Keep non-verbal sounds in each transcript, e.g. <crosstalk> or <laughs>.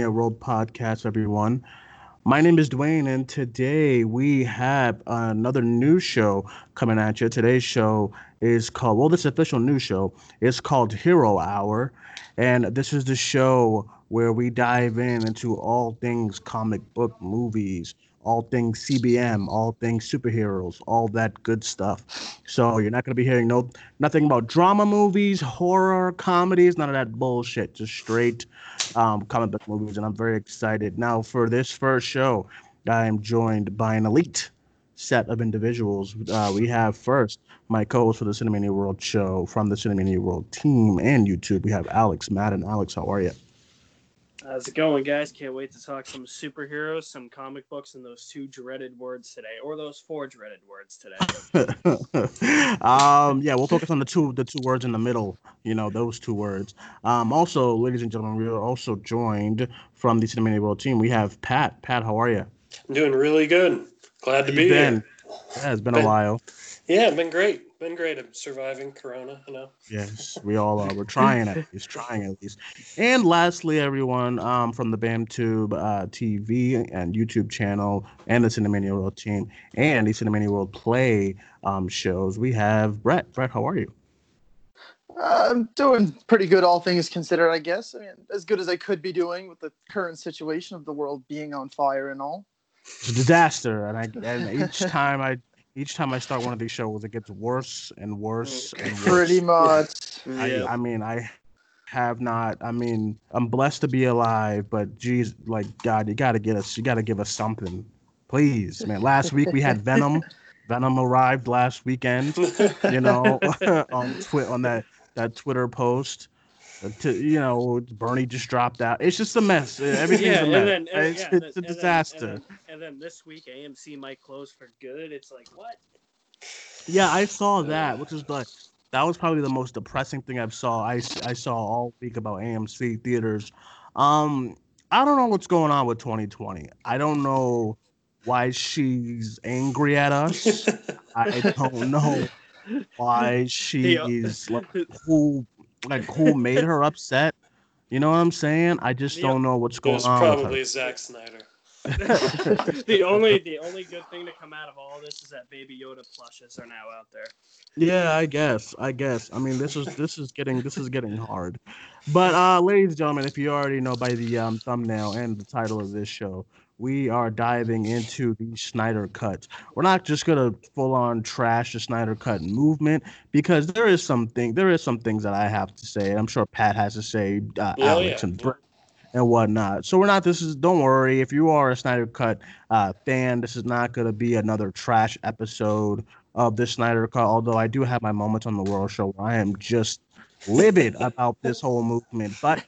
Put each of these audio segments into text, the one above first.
Cinemania World podcast, everyone. My name is Duane, and today we have another news show coming at you. Today's show is called, well, this official news show is called Hero Hour, and this is the show where we dive in into all things comic book movies, all things CBM, all things superheroes, all that good stuff. So you're not going to be hearing no nothing about drama movies, horror, comedies, none of that bullshit. Just straight um, comic book movies, and I'm very excited. Now for this first show, I am joined by an elite set of individuals. Uh, we have first my co-host for the Cinemania World show from the Cinemania World team and YouTube. We have Alex Madden. Alex, how are you? How's it going, guys? Can't wait to talk some superheroes, some comic books, and those two dreaded words today, or those four dreaded words today. <laughs> um, yeah, we'll focus on the two the two words in the middle. You know, those two words. Um, also, ladies and gentlemen, we are also joined from the Cinemania World team. We have Pat. Pat, how are you? I'm doing really good. Glad to be been? here. Yeah, it's been, Been- a while. Yeah, it's been great. Been great. I'm surviving Corona. You know. Yes, we all are. We're trying at least, trying at least. And lastly, everyone um, from the BAMTube uh, TV and YouTube channel and the Cinemania World team and the Cinemania World Play um, shows, we have Brett. Brett, how are you? I'm doing pretty good, all things considered, I guess. I mean, as good as I could be doing with the current situation of the world being on fire and all. It's a disaster, and I and each <laughs> time I each time I start one of these shows, it gets worse and worse mm. and <laughs> worse. Pretty much. I, I mean, I have not. I mean, I'm blessed to be alive, but geez, like God, you got to get us. You got to give us something, please, man. Last week we had Venom. <laughs> Venom arrived last weekend. You know, <laughs> on Twi- on that that Twitter post. Uh, To, you know, Bernie just dropped out. It's just a mess. <laughs> Everything's yeah, a mess. then, and, it's, yeah, it's then- a disaster. And then, and then this week, AMC might close for good. It's like what? Yeah, I saw that, which is like that was probably the most depressing thing I've saw. I I saw all week about AMC theaters. Um, I don't know what's going on with 2020. I don't know why she's angry at us. <laughs> I don't know <laughs> why she's like who like who made her upset. You know what I'm saying? I just Yeah. don't know what's It going on. with her. probably Zack Snyder. <laughs> the only the only good thing to come out of all this is that Baby Yoda plushes are now out there. Yeah, I guess. I guess. I mean, this is this is getting this is getting hard. But uh ladies and gentlemen, if you already know by the um, thumbnail and the title of this show, we are diving into the Snyder Cut. We're not just gonna full on trash the Snyder Cut movement because there is something there is some things that I have to say. I'm sure Pat has to say, uh, Oh, Alex yeah. and Brett and whatnot. So we're not. This is. Don't worry. If you are a Snyder Cut uh, fan, this is not going to be another trash episode of the Snyder Cut. Although I do have my moments on the World Show where I am just livid <laughs> about this whole movement. But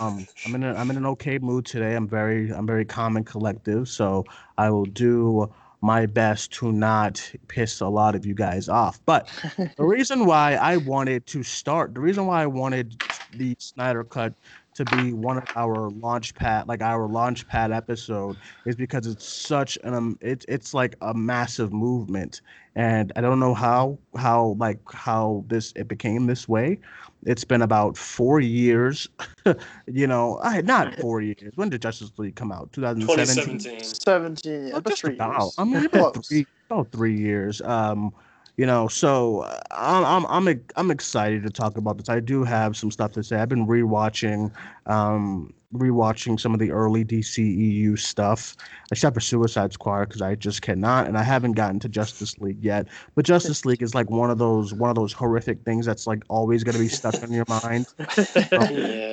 um, I'm in. A, I'm in an okay mood today. I'm very. I'm very calm and collective. So I will do my best to not piss a lot of you guys off. But the <laughs> reason why I wanted to start, the reason why I wanted the Snyder Cut to be one of our launch pad, like our launch pad episode, is because it's such an um, it's it's like a massive movement, and I don't know how how like how this it became this way. It's been about four years, <laughs> you know, I not four years. When did Justice League come out? 2017. 2017. 17, yeah, Well, about just three about. years. I mean, <laughs> about Close. three, about three years. Um, you know, so uh, I'm I'm I'm I'm excited to talk about this. I do have some stuff to say. I've been rewatching, um, rewatching some of the early DCEU stuff, except for Suicide Squad because I just cannot, and I haven't gotten to Justice League yet. But Justice League is like one of those one of those horrific things that's like always gonna be stuck in your mind. <laughs>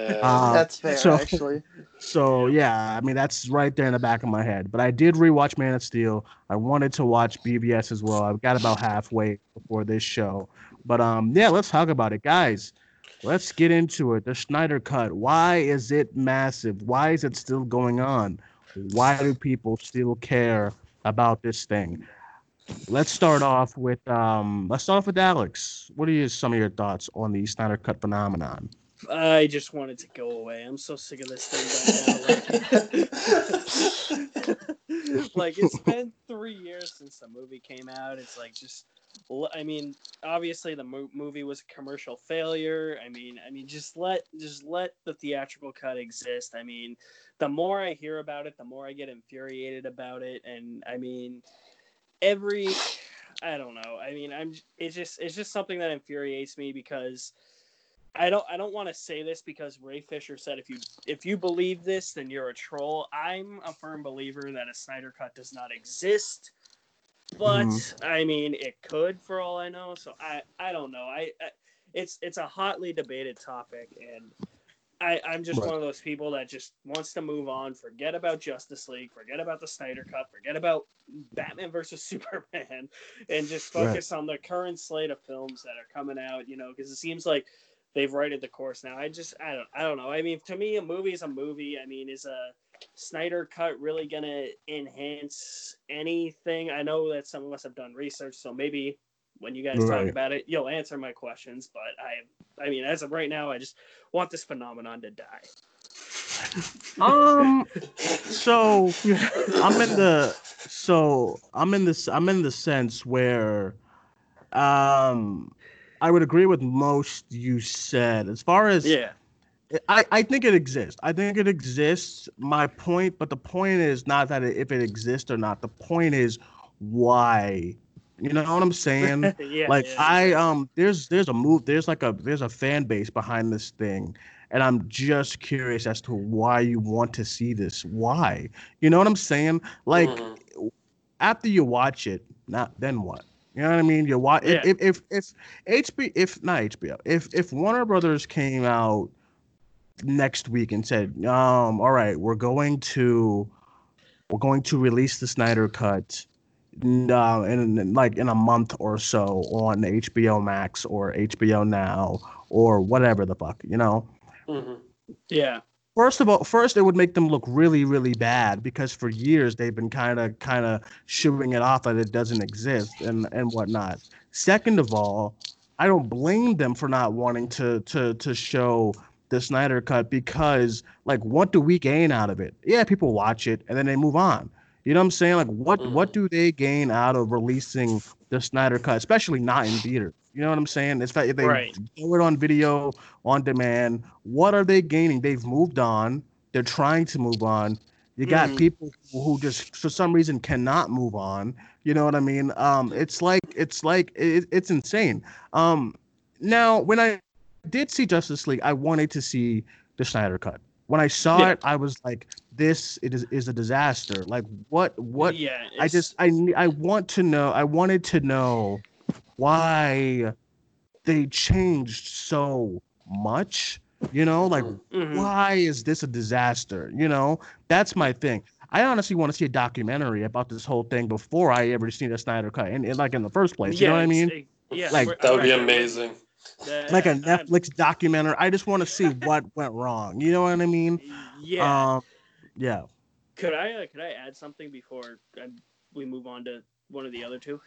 Yeah. Uh, That's fair, so- actually. So yeah, I mean that's right there in the back of my head. But I did rewatch Man of Steel. I wanted to watch BVS as well. I've got about halfway before this show. But um, yeah, let's talk about it, guys. Let's get into it. The Snyder Cut. Why is it massive? Why is it still going on? Why do people still care about this thing? Let's start off with um. Let's start off with Alex. What are you, some of your thoughts on the Snyder Cut phenomenon? I just wanted to go away. I'm so sick of this thing. <laughs> Like, it's been three years since the movie came out. It's like just I mean, obviously the mo- movie was a commercial failure. I mean, I mean, just let just let the theatrical cut exist. I mean, the more I hear about it, the more I get infuriated about it, and I mean, every I don't know. I mean, I'm it's just it's just something that infuriates me because I don't I don't want to say this because Ray Fisher said if you if you believe this then you're a troll. I'm a firm believer that a Snyder cut does not exist. But mm-hmm. I mean, it could for all I know. So I I don't know. I, I it's it's a hotly debated topic and I, I'm just Right. one of those people that just wants to move on, forget about Justice League, forget about the Snyder Cut, forget about Batman versus <laughs> Superman, and just Right. focus on the current slate of films that are coming out. You know, because it seems like they've righted the course now. I just I don't I don't know. I mean, to me, a movie is a movie. I mean, is a Snyder Cut really gonna enhance anything? I know that some of us have done research, so maybe when you guys talk about it, you'll answer my questions. But I I mean, as of right now, I just want this phenomenon to die. Um. So I'm in the so I'm in this I'm in the sense where um I would agree with most you said as far as Yeah. I, I think it exists. I think it exists. My point, but the point is not that it, if it exists or not. The point is why. You know what I'm saying? <laughs> yeah. like yeah, I um there's there's a move there's like a there's a fan base behind this thing and I'm just curious as to why you want to see this. Why? You know what I'm saying? Like Mhm. after you watch it, not then what? You know what I mean? You watch Yeah. if, if if if HB if not HBO if if Warner Brothers came out next week and said, um, all right, we're going to we're going to release the Snyder cut uh, in, in like in a month or so on HBO Max or HBO Now or whatever the fuck, you know. Mhm. yeah. First of all, first it would make them look really, really bad because for years they've been kind of, kind of shooing it off that it doesn't exist and and whatnot. Second of all, I don't blame them for not wanting to to to show the Snyder cut because like what do we gain out of it? Yeah, people watch it and then they move on. You know what I'm saying? Like what Mhm. what do they gain out of releasing the Snyder cut, especially not in theater? You know what I'm saying? It's that if they Right. do it on video on demand. What are they gaining? They've moved on. They're trying to move on. You got Mhm. people who who just for some reason cannot move on. You know what I mean? Um, it's like it's like it, it's insane. Um, now when I did see Justice League, I wanted to see the Snyder cut. When I saw Yeah. it, I was like, "This it is is a disaster." Like, what what Yeah. I just I I want to know. I wanted to know why they changed so much. You know, like Mhm. why is this a disaster? You know, that's my thing. I honestly want to see a documentary about this whole thing before I ever seen a Snyder cut, and, and like in the first place. You know what I mean? it- yeah. Like, That would be amazing. Like a I'm- Netflix documentary. I just want to see <laughs> what went wrong. You know what I mean? Yeah. Um, yeah. could I uh, could I add something before we move on to one of the other two?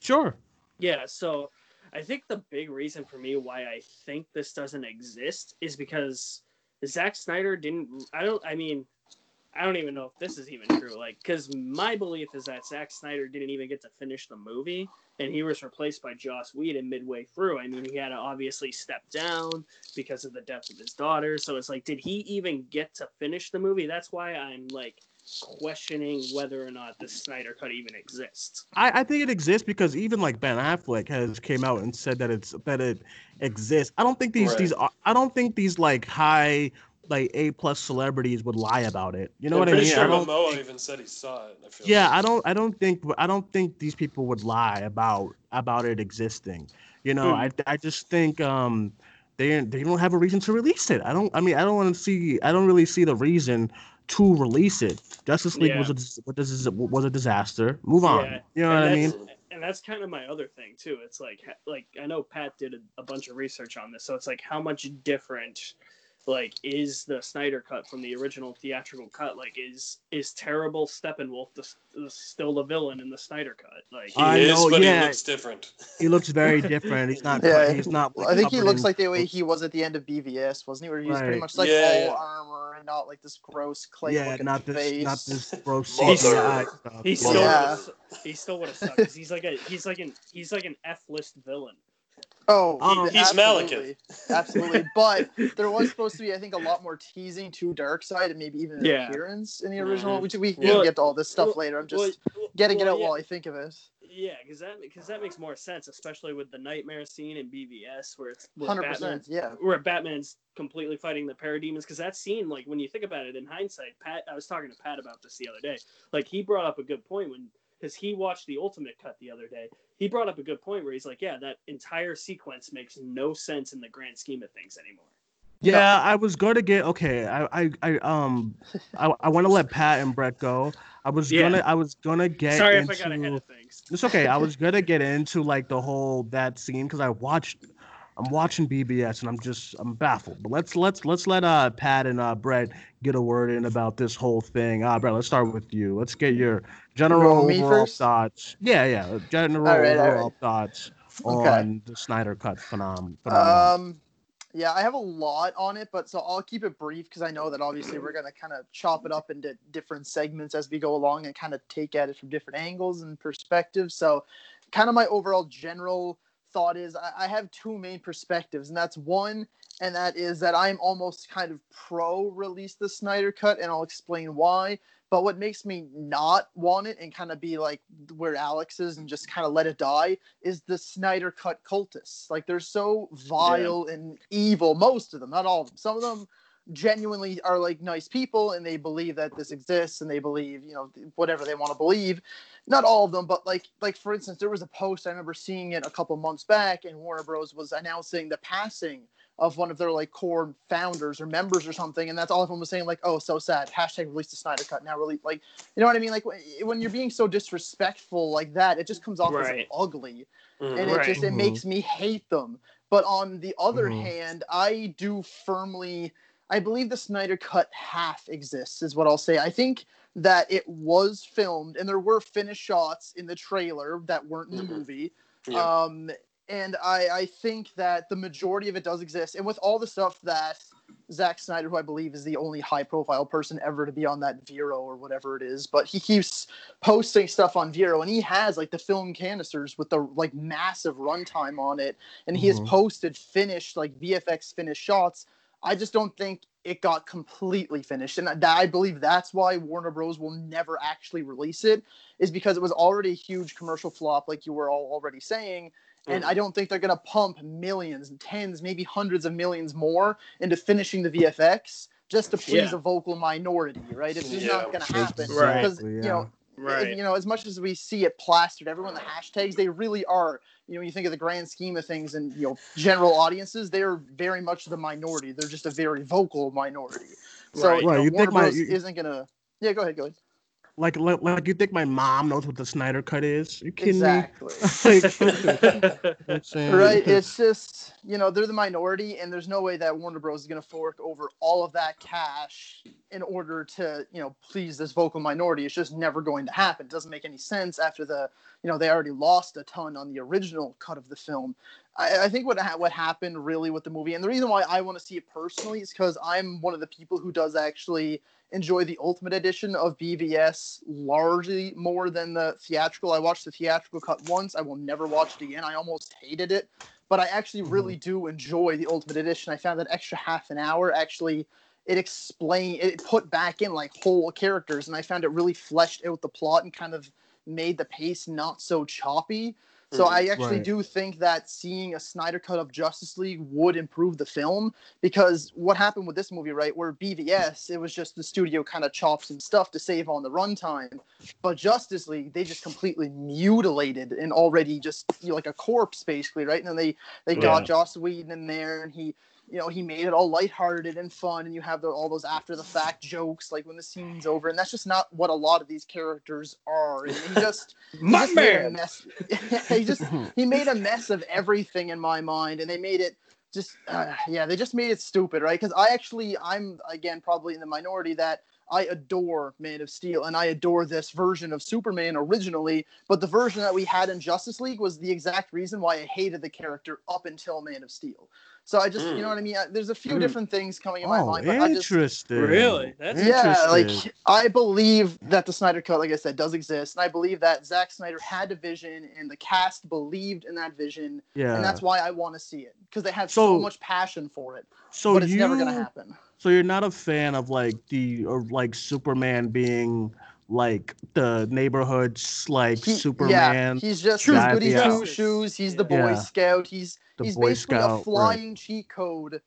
Sure. Yeah, so I think the big reason for me why I think this doesn't exist is because Zack Snyder didn't. I don't. I mean, I don't even know if this is even true. Like, because my belief is that Zack Snyder didn't even get to finish the movie, and he was replaced by Joss Whedon midway through. I mean, he had to obviously step down because of the death of his daughter. So it's like, did he even get to finish the movie? That's why I'm like questioning whether or not the Snyder cut even exists. I, I think it exists because even like Ben Affleck has came out and said that it's that it exists. I don't think these Right. these are, I don't think these like high like A plus celebrities would lie about it. You know what I mean? sure I don't Momoa think- even said he saw it. I feel yeah, like. I don't I don't think I don't think these people would lie about about it existing. You know, Hmm. I I just think um they they don't have a reason to release it. I don't I mean I don't want to see I don't really see the reason to release it. Justice League was a what this is was a disaster. Move on. Yeah, You know what I mean? And that's kind of my other thing too. It's like, like I know Pat did a, a bunch of research on this, so it's like how much different like is the Snyder cut from the original theatrical cut like is is terrible Steppenwolf the, the, still the villain in the Snyder cut like He I is, know, but yeah. he looks different. He looks very <laughs> different. He's not. Yeah. He's not. Well, I think he looks in- like the way he was at the end of BVS, wasn't he? Where he's was pretty much like Yeah, all yeah. armor and not like this gross clay Yeah, looking not this. face. Not this <laughs> gross Mother. CGI stuff. he still Yeah. would've- he still would have sucked 'cause he's like a he's like an he's like an F list villain Oh, Um, He's absolutely. Absolutely. But there was supposed to be, I think, a lot more teasing to Darkseid and maybe even an Yeah. appearance in the original. Mhm. Which we, we Well- get to all this stuff well- later. I'm just Well, well, getting it out yeah. while I think of it. Yeah, because that because that makes more sense, especially with the nightmare scene in BVS where it's where Hundred percent. Yeah. where Batman's completely fighting the parademons. Because that scene, like when you think about it in hindsight, Pat, I was talking to Pat about this the other day. Like he brought up a good point when because he watched the Ultimate Cut the other day. He brought up a good point where he's like, yeah, that entire sequence makes no sense in the grand scheme of things anymore. Yeah, I was gonna get okay. I I, I um I, I want to let Pat and Brett go. I was Yeah. gonna I was gonna get Sorry into, if I got ahead of things. It's okay. I was <laughs> gonna get into like the whole that scene because I watched. I'm watching BVS and I'm just I'm baffled. But let's let's let's let uh Pat and uh Brett get a word in about this whole thing. Uh Brett, let's start with you. Let's get your general me overall first? thoughts. Yeah, yeah, general All right, overall right. thoughts Okay. on the Snyder Cut phenomenon. Um, yeah, I have a lot on it, but so I'll keep it brief because I know that obviously we're gonna kind of chop it up into different segments as we go along and kind of take at it from different angles and perspectives. So, kind of my overall general thought is I, I have two main perspectives, and that's one, and that is that I'm almost kind of pro release the Snyder cut, and I'll explain why. But what makes me not want it and kind of be like where Alex is and just kind of let it die is the Snyder cut cultists. Like they're so vile and evil, most of them, not all of them. Some of them genuinely are like nice people and they believe that this exists and they believe, you know, whatever they want to believe. Not all of them, but like like for instance, there was a post I remember seeing it a couple months back and Warner Bros was announcing the passing of one of their like core founders or members or something, and that's all everyone was saying, like, oh, so sad. Hashtag release the Snyder Cut now. Really, like, you know what I mean? Like when- when you're being so disrespectful like that, it just comes off Right. as ugly Mhm. and it just it Mhm. makes me hate them. But on the other Mhm. hand, I do firmly I believe the Snyder cut half exists is what I'll say. I think that it was filmed and there were finished shots in the trailer that weren't in the Mhm. movie. Yeah. Um and I, I think that the majority of it does exist. And with all the stuff that Zack Snyder, who I believe is the only high profile person ever to be on that Vero or whatever it is, but he keeps posting stuff on Vero and he has like the film canisters with the like massive runtime on it. And he Mhm. has posted finished, like VFX finished shots. I just don't think it got completely finished. And I, I believe that's why Warner Bros. will never actually release it, is because it was already a huge commercial flop, like you were all already saying. And Mhm. I don't think they're going to pump millions, tens, maybe hundreds of millions more into finishing the VFX just to please Yeah. a vocal minority, right? It's just Yeah. not going to happen. Right. Because, Exactly, you know, Right. you know, as much as we see it plastered everyone, the hashtags, they really are, you know, when you think of the grand scheme of things and, you know, general audiences, they're very much the minority. They're just a very vocal minority. So, Right. you Right, know, you think Warner my- you- isn't going to. Yeah, go ahead, go ahead. Like, like, like you think my mom knows what the Snyder Cut is? you kidding Exactly. me? <laughs> Like, <laughs> <laughs> right it's just you know they're the minority and there's no way that warner bros is going to fork over all of that cash in order to you know please this vocal minority it's just never going to happen it doesn't make any sense after the you know they already lost a ton on the original cut of the film i, I think what ha- what happened really with the movie and the reason why i want to see it personally is because i'm one of the people who does actually enjoy the ultimate edition of BVS largely more than the theatrical. I watched the theatrical cut once. I will never watch it again. I almost hated it, but I actually mm-hmm. really do enjoy the ultimate edition. I found that extra half an hour actually it explained it put back in like whole characters and I found it really fleshed out the plot and kind of made the pace not so choppy. So. I mm, actually Right. do think that seeing a Snyder cut of Justice League would improve the film because what happened with this movie, right? Where BVS, it was just the studio kind of chopped some stuff to save on the runtime, but Justice League, they just completely mutilated and already just you know, like a corpse, basically, right? And then they they got Joss Whedon in there, and he. You know, he made it all lighthearted and fun, and you have the, all those after the fact jokes, like when the scene's over, and that's just not what a lot of these characters are. And he just, <laughs> he My just made a man. mess. <laughs> he just he made a mess of everything in my mind, and they made it just uh, yeah, they just made it stupid, right? Because I actually, I'm again probably in the minority that I adore Man of Steel and I adore this version of Superman originally, but the version that we had in Justice League was the exact reason why I hated the character up until Man of Steel. So I just, you Mm. know what I mean? I, there's a few Mm. different things coming in my Oh, mind, but I just interesting. Really? That's interesting. yeah, like I believe that the Snyder Cut, like I said, does exist, and I believe that Zack Snyder had a vision, and the cast believed in that vision, yeah. and that's why I want to see it because they have so, So- much passion for it. so but it's you, never gonna happen. So you're not a fan of like the or like Superman being like the neighborhood's like He- Superman. Yeah, he's just True he's goody two shoes. He's the Boy Yeah. Scout. He's The he's Boy basically Scout, a right. flying cheat code,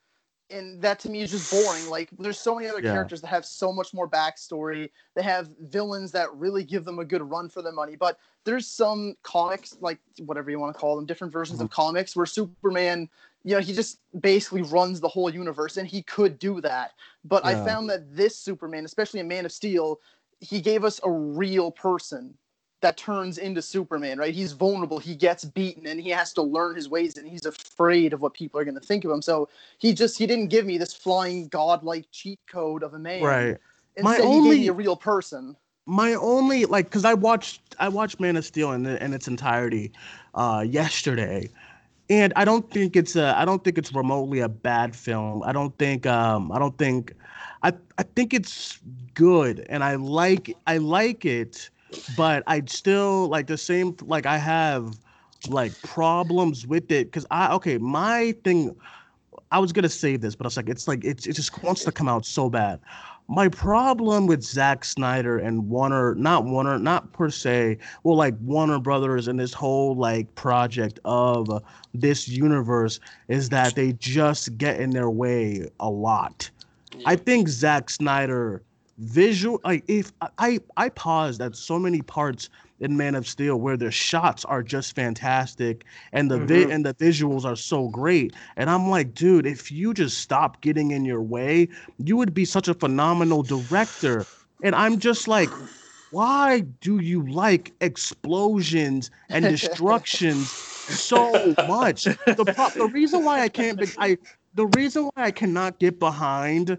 and that to me is just boring. Like there's so many other Yeah. characters that have so much more backstory. They have villains that really give them a good run for their money. But there's some comics, like whatever you want to call them, different versions Mm-hmm. of comics where Superman. You know, he just basically runs the whole universe, and he could do that. But I found that this Superman, especially in Man of Steel, he gave us a real person that turns into Superman, right? He's vulnerable, he gets beaten, and he has to learn his ways, and he's afraid of what people are going to think of him. So he just he didn't give me this flying godlike cheat code of a man. right. Instead, My he only- a real person. my only like because i watched i watched man of steel in, in its entirety uh yesterday and i don't think it's a i don't think it's remotely a bad film i don't think um i don't think i i think it's good and i like i like it but i'd still like the same like i have like problems with it because i okay my thing i was gonna say this but I was like it's like it's, it just wants to come out so bad my problem with Zack Snyder and Warner, not Warner, not per se, well, like Warner Brothers and this whole like project of uh, this universe is that they just get in their way a lot. I think Zack Snyder visual like if I I paused at so many parts in Man of Steel where the shots are just fantastic and the vi- Mhm. and the visuals are so great. And I'm like dude if you just stop getting in your way you would be such a phenomenal director. And I'm just like why do you like explosions and destructions so much? The pro- the reason why I can't be- I the reason why I cannot get behind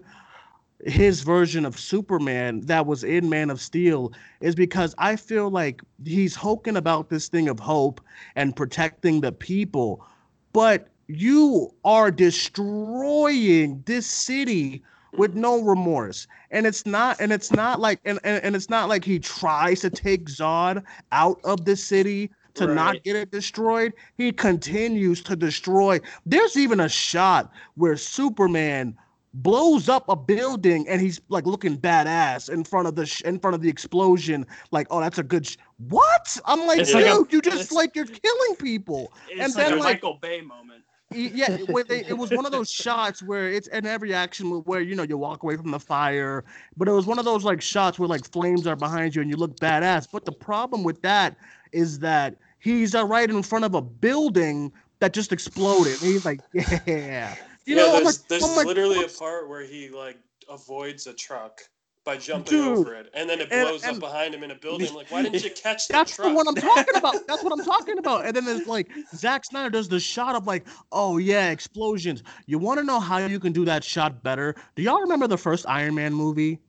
his version of Superman that was in Man of Steel is because I feel like he's hoking about this thing of hope and protecting the people, but you are destroying this city with no remorse. And it's not and it's not like and, and, and it's not like he tries to take zod out of the city to not get it destroyed. He continues to destroy. There's even a shot where superman blows up a building and he's like looking badass in front of the sh- in front of the explosion like oh that's a good sh- what? I'm like dude like a- you just like you're killing people. It's And like then, a like- Michael Bay moment. Yeah they, it was one of those shots where it's in every action where you know you walk away from the fire but it was one of those like shots where like flames are behind you and you look badass. But the problem with that is that he's uh, right in front of a building that just exploded. And he's like <laughs> yeah you yeah, know there's, like, there's like, literally a part where he like avoids a truck by jumping Dude, over it, and then it blows and- up behind him in a building. I'm <laughs> like, why didn't you catch the That's truck? the one I'm talking about. <laughs> That's what I'm talking about. And then there's like Zack Snyder does the shot of like, oh yeah, explosions. You want to know how you can do that shot better? Do y'all remember the first Iron Man movie?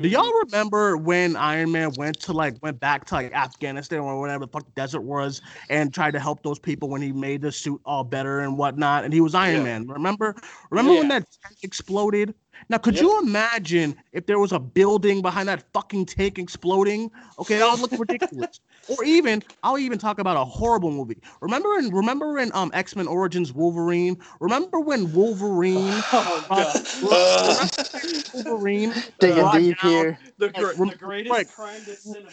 Do y'all remember when Iron Man went to like went back to like Afghanistan or whatever the fuck the desert was and tried to help those people when he made the suit all better and whatnot and he was Iron Yeah. Man. Remember? Remember when that exploded? Now could Yep. you imagine if there was a building behind that fucking tank exploding? Okay, that would look ridiculous. <laughs> Or even I'll even talk about a horrible movie. Remember in remember in um X-Men Origins Wolverine? Remember when Wolverine <laughs> Oh uh, god. Wolverine Digging brought deep here. The, gr- the greatest right. crime to cinema.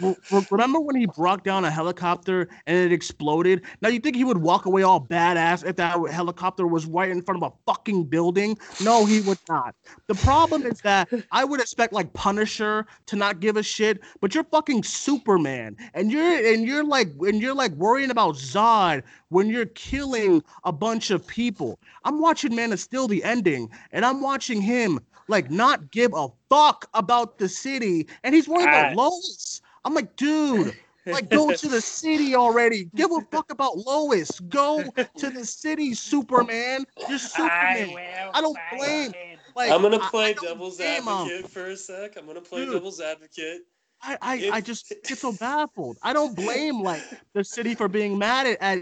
Re- re- remember when he brought down a helicopter and it exploded? Now you think he would walk away all badass if that helicopter was right in front of a fucking building? No, he would not. The problem is that I would expect like Punisher to not give a shit, but you're fucking Superman, and you're and you're like and you're like worrying about Zod when you're killing a bunch of people. I'm watching Man of Steel the ending, and I'm watching him like not give a fuck about the city, and he's worried about Ah. Lois. I'm like, dude, Like, go to the city already. Give a fuck about Lois. Go to the city, Superman. You're Superman. I don't blame- Like, I'm gonna I- play I don't devil's blame 'em. advocate for a sec. I'm gonna play Dude. devil's advocate. I, I, I If- just get so baffled. I don't blame like <laughs> the city for being mad at at,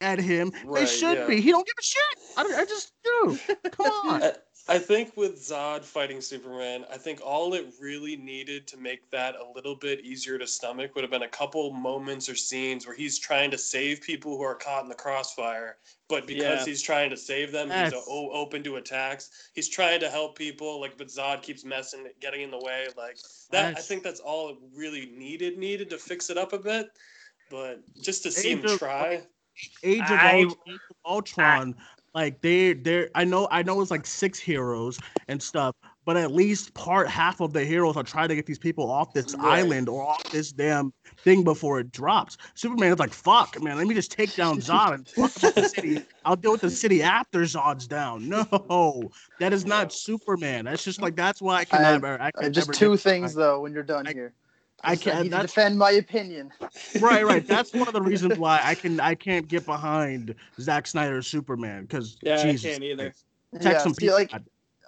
at him. they should yeah. be. He don't give a shit. I, don't- I just do. Come <laughs> on. Uh, I, I think with Zod fighting Superman, I think all it really needed to make that a little bit easier to stomach would have been a couple moments or scenes where he's trying to save people who are caught in the crossfire, but because Yeah. he's trying to save them, he's o- open to attacks. He's trying to help people, like, but Zod keeps messing, getting in the way. Like that, I think that's all it really needed needed to fix it up a bit. But just to see him Age of- try, Age of, I- Ult- Age of Ultron, like they they I know I know it's like six heroes and stuff, but at least part half of the heroes are trying to get these people off this Right. island or off this damn thing before it drops. Superman is like, fuck, man, let me just take down <laughs> Zod and fuck about the city. I'll deal with the city after Zod's down. No, that is not Superman. That's just like that's why I can I-. I Uh, can just two things though. When you're done I- here, I can't. need defend my opinion. right, right. <laughs> That's one of the reasons why I can I can't get behind Zack Snyder's Superman because Yeah, I Jesus can't either. Text yeah, some see, people. like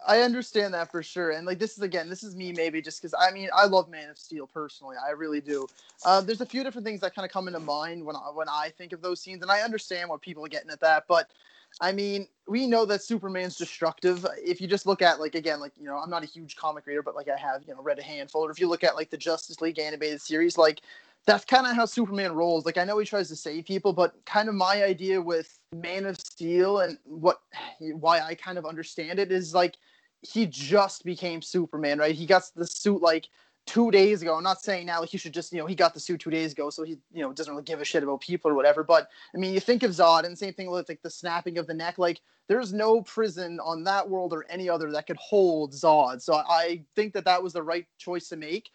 I understand that for sure, and like this is again, this is me maybe just because I mean I love Man of Steel personally, I really do. Uh, there's a few different things that kind of come into mind when I, when I think of those scenes, and I understand what people are getting at that, but I mean we know that Superman's destructive. If you just look at like again, like you know I'm not a huge comic reader, but like I have you know read a handful. Or if you look at like the Justice League animated series, like that's kind of how Superman rolls. Like I know he tries to save people, but kind of my idea with Man of Steel and what why I kind of understand it is like he just became Superman, right? He got the suit like two days ago. I'm not saying now like he should just, you know, he got the suit two days ago, so he, you know, doesn't really give a shit about people or whatever. But I mean, you think of Zod, and same thing with like the snapping of the neck. Like, there's no prison on that world or any other that could hold Zod. So I think that that was the right choice to make.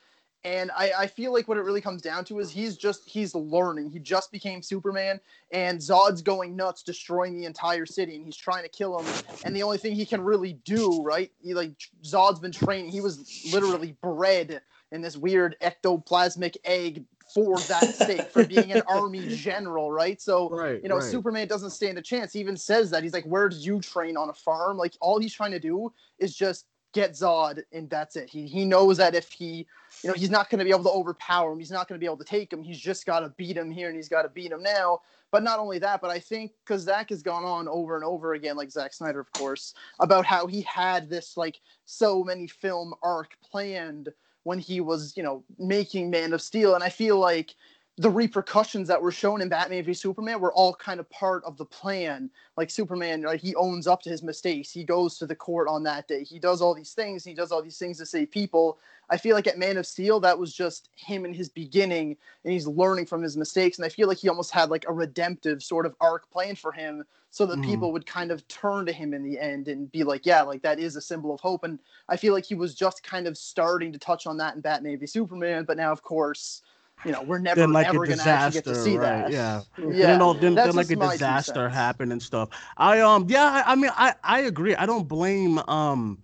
And I, I feel like what it really comes down to is he's just he's learning. He just became Superman, and Zod's going nuts, destroying the entire city, and he's trying to kill him. And the only thing he can really do, right? He like Zod's been training. He was literally bred in this weird ectoplasmic egg for that sake, for being an <laughs> army general, right? So right, you know, right. Superman doesn't stand a chance. He even says that he's like, "Where did you train on a farm?" Like all he's trying to do is just get Zod, and that's it. He he knows that if he, you know, he's not going to be able to overpower him. He's not going to be able to take him. He's just got to beat him here, and he's got to beat him now. But not only that, but I think because Zack has gone on over and over again, like Zack Snyder, of course, about how he had this like so many film arc planned when he was, you know, making Man of Steel, and I feel like the repercussions that were shown in Batman v Superman were all kind of part of the plan. Like Superman, like he owns up to his mistakes. He goes to the court on that day. He does all these things. He does all these things to save people. I feel like at Man of Steel, that was just him in his beginning, and he's learning from his mistakes. And I feel like he almost had like a redemptive sort of arc planned for him, so that Mhm. people would kind of turn to him in the end and be like, yeah, like that is a symbol of hope. And I feel like he was just kind of starting to touch on that in Batman v Superman, but now, of course, you know, we're never then like ever a going to actually disaster, get to see right? that. Yeah. <laughs> Yeah, then, all, then, then like a just my two disaster happened and stuff. I um yeah, I, I mean I I agree. I don't blame um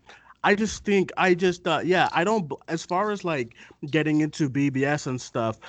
I just think I just uh yeah, I don't as far as like getting into BVS and stuff.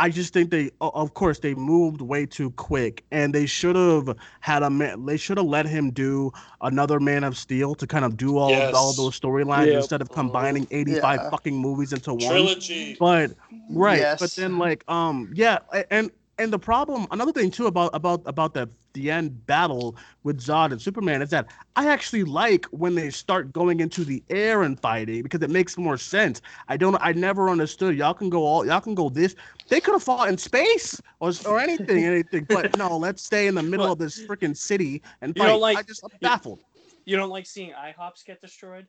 I just think they of course they moved way too quick and they should have had a man they should have let him do another Man of Steel to kind of do all Yes. all those storylines Yep. instead of combining 85 Yeah. fucking movies into one trilogy. but right but then like um yeah and and the problem another thing too about about about the the end battle with zod and superman is that i actually like when they start going into the air and fighting because it makes more sense i don't i never understood y'all can go all y'all can go this they could have fought in space or, or anything <laughs> anything but no let's stay in the middle What? of this freaking city and You fight don't like- i just i'm baffled You don't like seeing IHOPs get destroyed?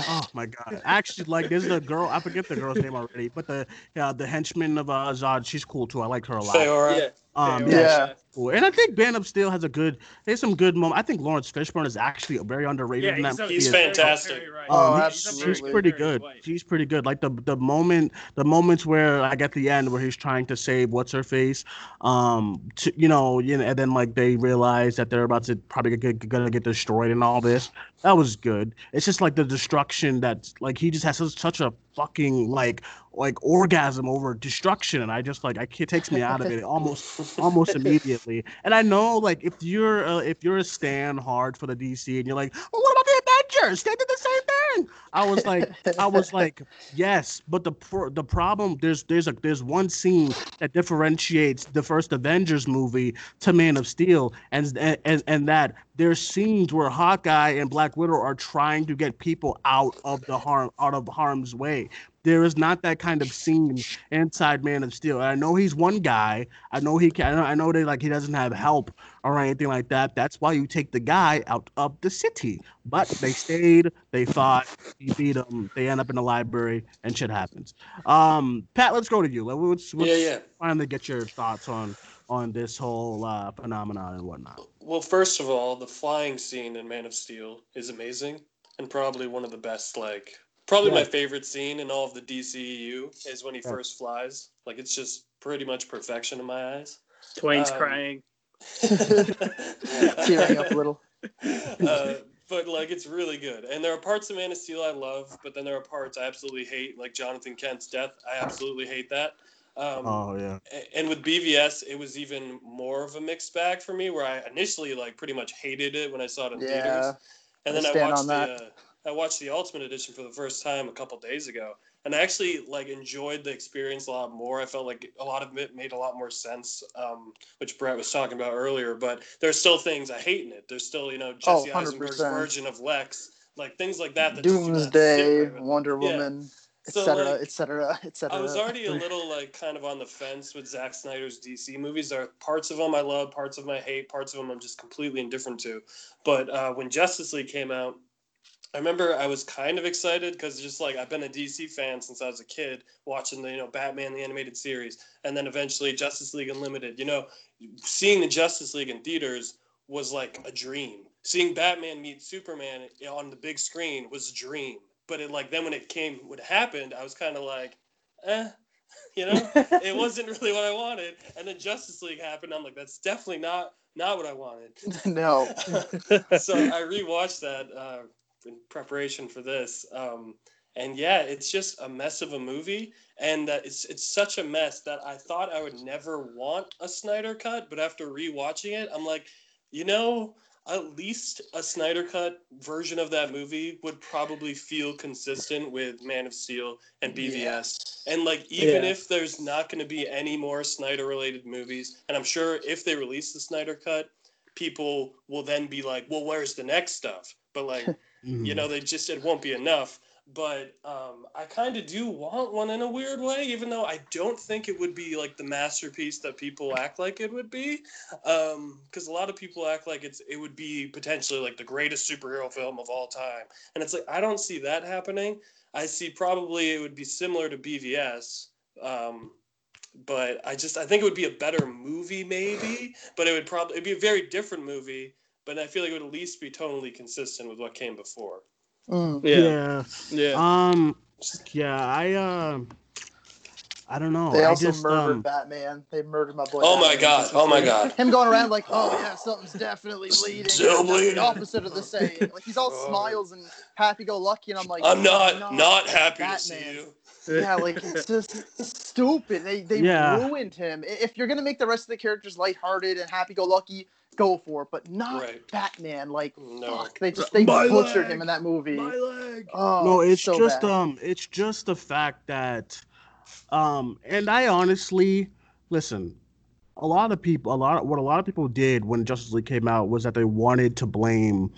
Oh my god! Actually, like there's the girl. I forget the girl's name already, but the yeah the henchman of uh, Zod. She's cool too. I like her a lot. Faora. Um, yeah, are, Yeah. cool. And I think Man of Steel has a good. There's some good moments. I think Laurence Fishburne is actually a very underrated Yeah, in that he's, a- He's as very- well. fantastic. right. Oh, Um, He's he's, absolutely. he's pretty good. white. He's pretty good. Like the the moment, the moments where like at the end where he's trying to save what's her face, um, to, you know, you know, and then like they realize that they're about to probably get, gonna get destroyed and all this. That was good. It's just like the destruction that's like he just has such, such a fucking like like orgasm over destruction, and I just like I it takes me out of it almost almost immediately. And I know like if you're uh, if you're a stand hard for the DC and you're like, well, what about the Avengers? They did the same thing. I was like, I was <laughs> like, yes, but the pro- the problem there's there's a there's one scene that differentiates the first Avengers movie to Man of Steel, and and and that there's scenes where Hawkeye and Black Widow are trying to get people out of the harm out of harm's way. There is not that kind of scene inside Man of Steel. And I know he's one guy. I know he can. I know they like he doesn't have help or anything like that. That's why you take the guy out of the city. But they stayed. They fought. He beat them. They end up in the library, and shit happens. Um, Pat, let's go to you. Let's, let's Yeah, yeah. finally get your thoughts on on this whole uh, phenomenon and whatnot. Well, first of all, the flying scene in Man of Steel is amazing and probably one of the best. Like, probably my favorite scene in all of the DCEU is when he Yeah. first flies. Like, it's just pretty much perfection in my eyes. Duane's Um, crying. <laughs> Tearing up a little. uh, but like it's really good and there are parts of man of steel i love but then there are parts i absolutely hate like jonathan kent's death i absolutely hate that um, Oh yeah. and with bvs it was even more of a mixed bag for me where i initially like pretty much hated it when i saw it in Yeah. theaters and I then i, watched the that. uh, i watched the ultimate edition for the first time a couple days ago and i actually like enjoyed the experience a lot more i felt like a lot of it made a lot more sense um, which brett was talking about earlier but there's still things i hate in it there's still you know Oh, jesse eisenberg's version of lex like things like that, that just do not sit Doomsday, right with me. Wonder Yeah. Woman, So, etc., etc., etc. I was already a little like kind of on the fence with Zack Snyder's DC movies. There are parts of them I love, parts of them I hate, parts of them I'm just completely indifferent to. But uh, when Justice League came out, I remember I was kind of excited because just like I've been a DC fan since I was a kid, watching the you know Batman the animated series, and then eventually Justice League Unlimited. You know, seeing the Justice League in theaters was like a dream. Seeing Batman meet Superman on the big screen was a dream. But it like then when it came, what happened, I was kind of like, eh, <laughs> you know, it <laughs> wasn't really what I wanted. And then Justice League happened. I'm like, that's definitely not not what I wanted. <laughs> no. so I rewatched that uh, in preparation for this. Um, and yeah, it's just a mess of a movie, and uh, it's it's such a mess that I thought I would never want a Snyder cut, but after rewatching it, I'm like, you know, at least a Snyder cut version of that movie would probably feel consistent with Man of Steel and BVS. And like even Yeah. if there's not going to be any more Snyder related movies, and I'm sure if they release the Snyder cut, people will then be like, well, where's the next stuff? But like, <laughs> Mm-hmm. you know, they just it won't be enough. But um, I kind of do want one in a weird way, even though I don't think it would be like the masterpiece that people act like it would be. Because a lot of people act like it's it would be potentially like the greatest superhero film of all time, and it's like I don't see that happening. I see probably it would be similar to BVS. Um, but I just I think it would be a better movie maybe, but it would probably it'd be a very different movie. But I feel like it would at least be tonally consistent with what came before. Mm. Yeah. yeah. Yeah. Um. Yeah. I. Um. I don't know. They I also just, murdered um, Batman. They murdered my boy. Oh my Batman. god! Oh my god! Him going around like, oh yeah, something's definitely bleeding. Still bleeding. The opposite of the same. Like he's all <laughs> Oh. smiles and happy-go-lucky, and I'm like, I'm not "No, not happy to see you. Yeah, like it's <laughs> just stupid. They they Yeah. ruined him. If you're gonna make the rest of the characters lighthearted and happy-go-lucky, go for it. But not Right. Batman. Like, No. fuck, they just they My butchered leg. him in that movie. leg. Oh, no, it's so just bad. um, it's just the fact that, um, and I honestly listen. A lot of people, a lot, what a lot of people did when Justice League came out was that they wanted to blame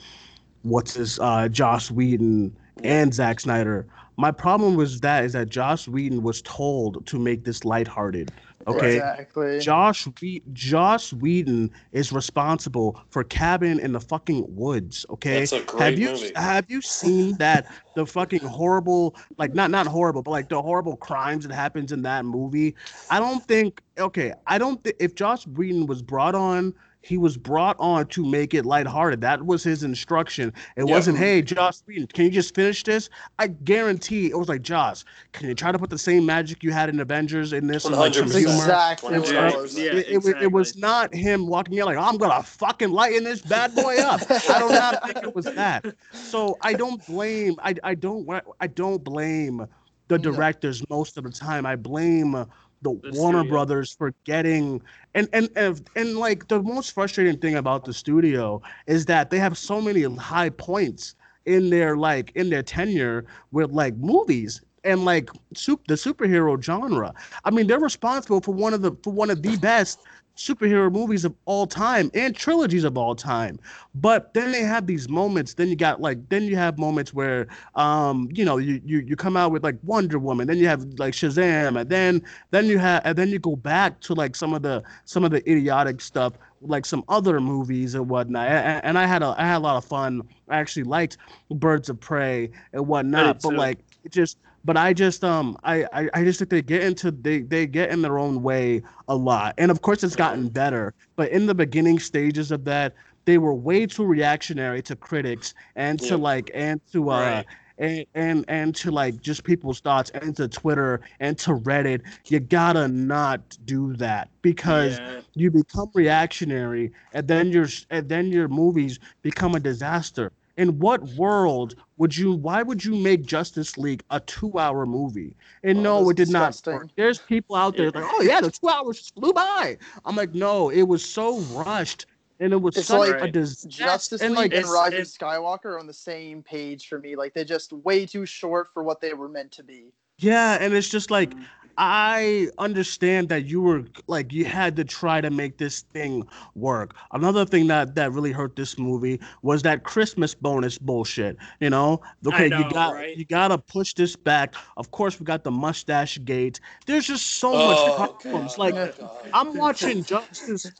what's his uh, Joss Whedon and Zack Snyder. My problem was that is that Joss Whedon was told to make this lighthearted. Okay, Exactly. Josh Whe- Josh Whedon is responsible for Cabin in the fucking Woods. Okay, That's a great have you movie. have you seen that the fucking horrible like not not horrible but like the horrible crimes that happens in that movie? I don't think okay. I don't think if Josh Whedon was brought on. He was brought on to make it lighthearted. That was his instruction. It Yeah. wasn't, hey, Josh Whedon, can you just finish this? I guarantee it was like, Josh, can you try to put the same magic you had in Avengers in this? and, like, some 100%. That's exactly what Yeah, it was. it, it, was- not him walking in like I'm gonna fucking lighten this bad boy up. I do not think it was that. So I don't blame. I I don't I don't blame the Yeah. directors most of the time. I blame uh, the, Warner studio. Brothers for getting and, and and and like the most frustrating thing about the studio is that they have so many high points in their like in their tenure with like movies and like soup the superhero genre. I mean, they're responsible for one of the for one of the best superhero movies of all time and trilogies of all time. But then they have these moments. Then you got like then you have moments where um you know you you, you come out with like Wonder Woman. Then you have like Shazam, and then then you have and then you go back to like some of the some of the idiotic stuff like some other movies and whatnot. And, and I had a I had a lot of fun. I actually liked Birds of Prey and whatnot. But too. like it just but I just um I, I I just think they get into they they get in their own way a lot. And of course it's gotten better. But in the beginning stages of that, they were way too reactionary to critics and to like and to uh Right. And and and to like just people's thoughts and to Twitter and to Reddit. You gotta not do that because Yeah. you become reactionary and then your and then your movies become a disaster in what world would you why would you make justice league a two-hour movie and Well, no it did not work. there's people out there like oh yeah the two hours just flew by i'm like no it was so rushed and it was It's such like a disaster Justice and League like and Rise of Skywalker are on the same page for me. Like they're just way too short for what they were meant to be. yeah and it's just like Mm. I understand that you were like you had to try to make this thing work. Another thing that that really hurt this movie was that Christmas bonus bullshit. You know, okay, know, you got right? you got to push this back. Of course, we got the mustache gate. There's just so much Oh, problems. God. Like God. I'm watching Justice.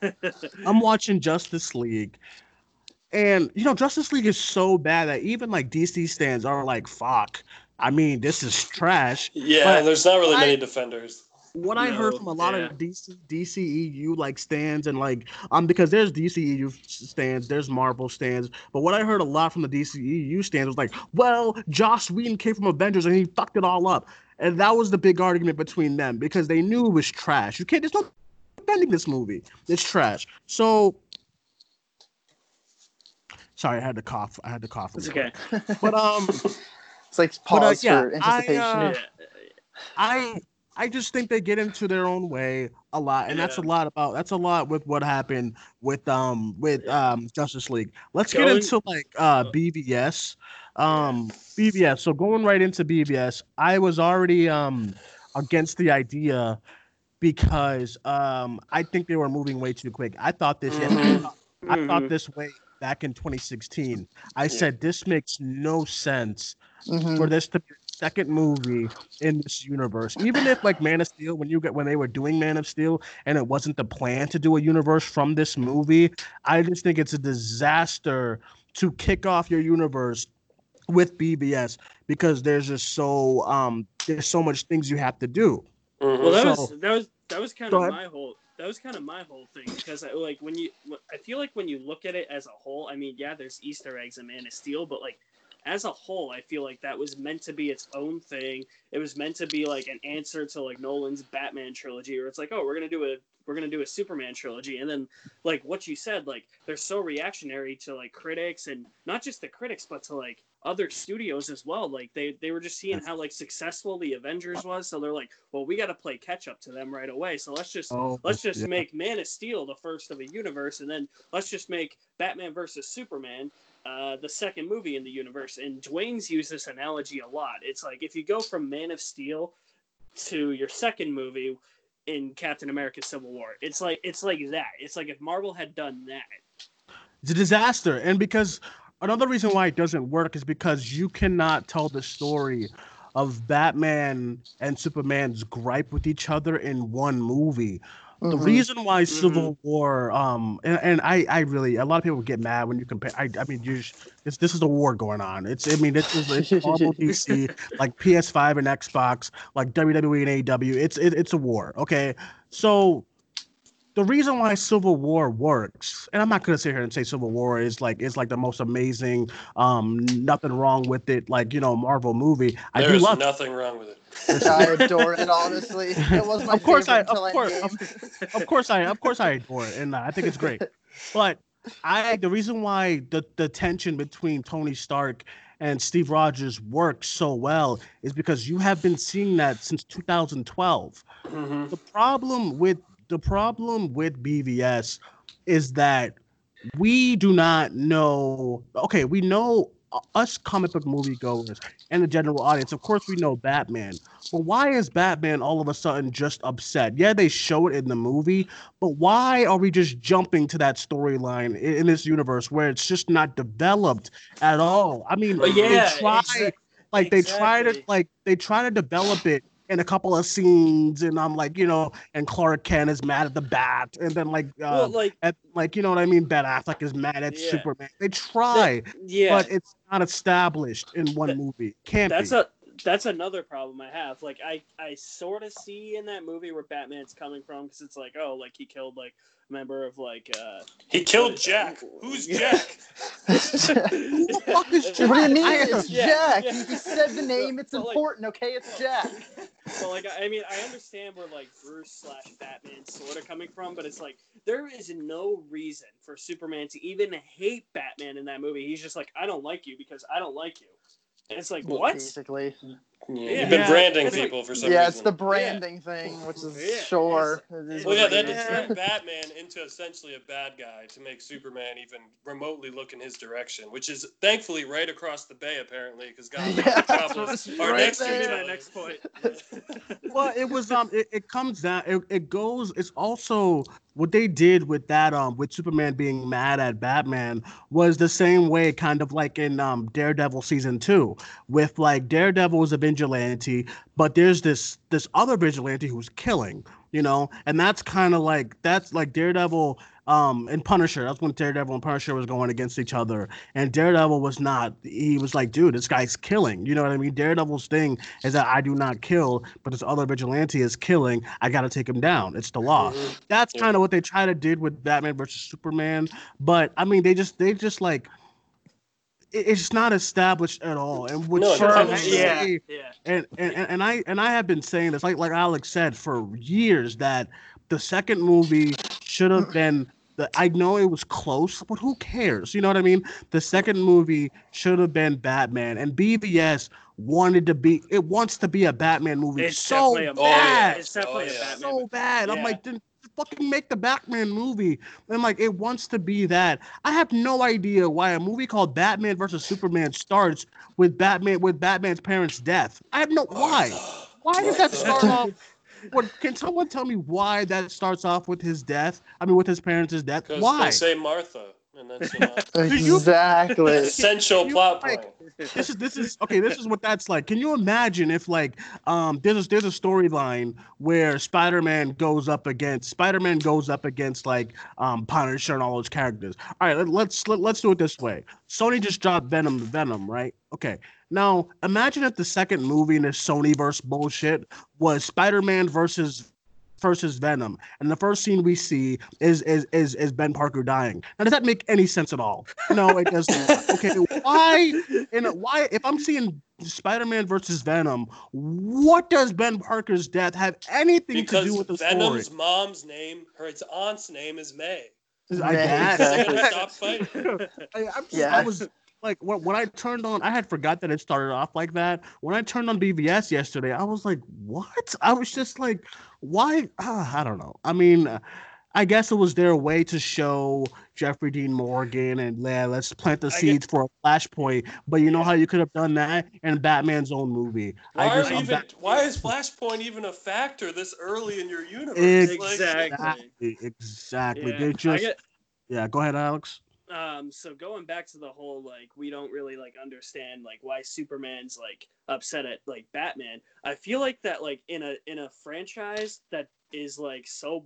I'm watching Justice League. And you know, Justice League is so bad that even like DC stands are like, "Fuck." I mean, this is trash. Yeah, But there's not really I- many defenders. what I heard from a lot yeah. of DC DCEU like stands and like um because there's DCEU stands, there's Marvel stands, but what I heard a lot from the DCEU stands was like, well, Joss Whedon came from Avengers and he fucked it all up, and that was the big argument between them because they knew it was trash. You can't, there's no defending this movie. It's trash. So. Sorry, I had to cough. I had to cough. It's okay. <laughs> But um, It's like But, uh, pause yeah, for I, anticipation. uh, I I just think they get into their own way a lot, and that's a lot about that's a lot with what happened with um with um Justice League. Let's get into like uh BVS. Um BVS. So going right into BVS, I was already um against the idea because um I think they were moving way too quick. I thought this. I thought Mhm. this way back in 2016. I said this makes no sense Mhm. for this to be the second movie in this universe. Even if like Man of Steel, when you get when they were doing Man of Steel and it wasn't the plan to do a universe from this movie, I just think it's a disaster to kick off your universe with BVS because there's just so um there's so much things you have to do. Mhm. Well, that So- was that was that was kind of my whole that was kind of my whole thing because I like when you I feel like when you look at it as a whole, I mean, yeah, there's Easter eggs in Man of Steel, but like as a whole, I feel like that was meant to be its own thing. It was meant to be like an answer to like Nolan's Batman trilogy, or it's like, oh, we're gonna do a we're gonna do a Superman trilogy, and then like what you said, like they're so reactionary to like critics and not just the critics, but to like other studios as well. Like they they were just seeing how like successful the Avengers was, so they're like, well, we got to play catch up to them right away. So let's just Oh, let's just yeah. make Man of Steel the first of a universe, and then let's just make Batman versus Superman uh, the second movie in the universe. And Duane's used this analogy a lot. It's like if you go from Man of Steel to your second movie in Captain America: Civil War, it's like it's like that. It's like if Marvel had done that. It's a disaster. And because another reason why it doesn't work is because you cannot tell the story of Batman and Superman's gripe with each other in one movie. The Mhm. reason why Civil War, um, and, and I, I really, a lot of people get mad when you compare. I, I mean, you, sh- it's this is a war going on. It's, I mean, this is it's Marvel, <laughs> DC, like PS5 and Xbox, like WWE and AEW. It's, it, it's a war. Okay, so the reason why Civil War works, and I'm not gonna sit here and say Civil War is like is like the most amazing, um, nothing wrong with it, like you know, Marvel movie. I do There's love. nothing wrong with it. <laughs> I adore it. Honestly, <laughs> it was my Of course I- of course, Endgame. of course I of course I adore it and I think it's great. <laughs> But I the reason why the the tension between Tony Stark and Steve Rogers works so well is because you have been seeing that since 2012. Mhm. The problem with the problem with BVS is that we do not know. Okay, we know uh, us comic book movie goers and the general audience. Of course, we know Batman, but why is Batman all of a sudden just upset? Yeah, they show it in the movie, but why are we just jumping to that storyline in, in this universe where it's just not developed at all? I mean, But yeah, they try, exa- like they try to like they try to develop it in a couple of scenes, and I'm like, you know, and Clark Kent is mad at the bat, and then like, uh, well, like at, like you know what I mean? Ben Affleck is mad at Yeah. Superman. They try, yeah, but it's not established in one That- movie. Can't that's be. a that's another problem I have. Like I I sort of see in that movie where Batman's coming from because it's like oh like he killed like a member of like uh He killed Jack. Who's Jack? <laughs> Who the fuck is what do you mean? I- It's Yeah, Jack. yeah. He said the <laughs> name. It's But, like- important. Okay, it's Jack. <laughs> But like I mean I understand where like Bruce slash Batman sort of coming from, but it's like there is no reason for Superman to even hate Batman in that movie. He's just like I don't like you because I don't like you. And it's like what? Basically. Yeah, Yeah. You've been Yeah. branding It's like- people for some Yeah, reason. it's the branding thing, which is Yeah. sure. it is Well, what yeah, it then to turn <laughs> Batman into essentially a bad guy to make Superman even remotely look in his direction, which is thankfully right across the bay, apparently, because God, Yeah, Metropolis it's are right next to each my other. next point. <laughs> well, it was um, it, it comes down. It, it goes. It's also what they did with that um, with Superman being mad at Batman was the same way, kind of like in um Daredevil season two, with like Daredevil was a vigilante, but there's this this other vigilante who's killing, you know, and that's kind of like that's like Daredevil um and Punisher. That's when Daredevil and Punisher was going against each other, and Daredevil was not. He was like, dude, this guy's killing. You know what I mean? Daredevil's thing is that I do not kill, but this other vigilante is killing. I got to take him down. It's the law. Mhm. That's kind of what they try to did with Batman versus Superman. But I mean, they just they just like it's not established at all. And what No, Sure, I yeah, yeah. and, and and I and I have been saying this like like Alex said for years that the second movie should have been the I know it was close, but who cares? You know what I mean? The second movie should have been Batman, and BVS wanted to be it wants to be a Batman movie It's so definitely a Oh, yeah. bad, It's definitely Oh, a yeah. Batman. so bad. I'm Yeah. like, then fucking make the Batman movie. And like, it wants to be that. I have no idea why a movie called Batman versus Superman starts with Batman with Batman's parents' death. I have no why. Why does that start off? What can someone tell me why that starts off with his death? I mean, with his parents' death. Because Why? they say Martha, and that's <laughs> you Exactly. essential you, plot like- point. this is this is okay. This is what that's like. Can you imagine if like um there's a, there's a storyline where Spider-Man goes up against Spider-Man goes up against like um Punisher and all those characters. All right, let, let's let, let's do it this way. Sony just dropped Venom Venom, right? Okay. Now imagine if the second movie in this Sony verse bullshit was Spider-Man versus versus Venom, and the first scene we see is is is, is Ben Parker dying. Now, does that make any sense at all? No, it doesn't. <laughs> okay, why? And why? If I'm seeing Spider-Man versus Venom, what does Ben Parker's death have anything Because to do with the Venom's story? mom's name, her its aunt's name is May. I guess. Stop fighting. <laughs> I, I'm, Yeah. I was like, when, when I turned on, I had forgot that it started off like that. When I turned on BVS yesterday, I was like, what? I was just like, why? Ah, I don't know. I mean, uh, I guess it was their way to show Jeffrey Dean Morgan and yeah, let's plant the I get- seeds for a flashpoint. But you know how you could have done that in Batman's own movie. Why, I are just, we I'm even, back- why is Flashpoint even a factor this early in your universe? Exactly. Like, exactly, exactly. Yeah, They just, get- yeah. Go ahead, Alex. Um so going back to the whole like we don't really like understand like why superman's like upset at like batman i feel like that like in a in a franchise that is like so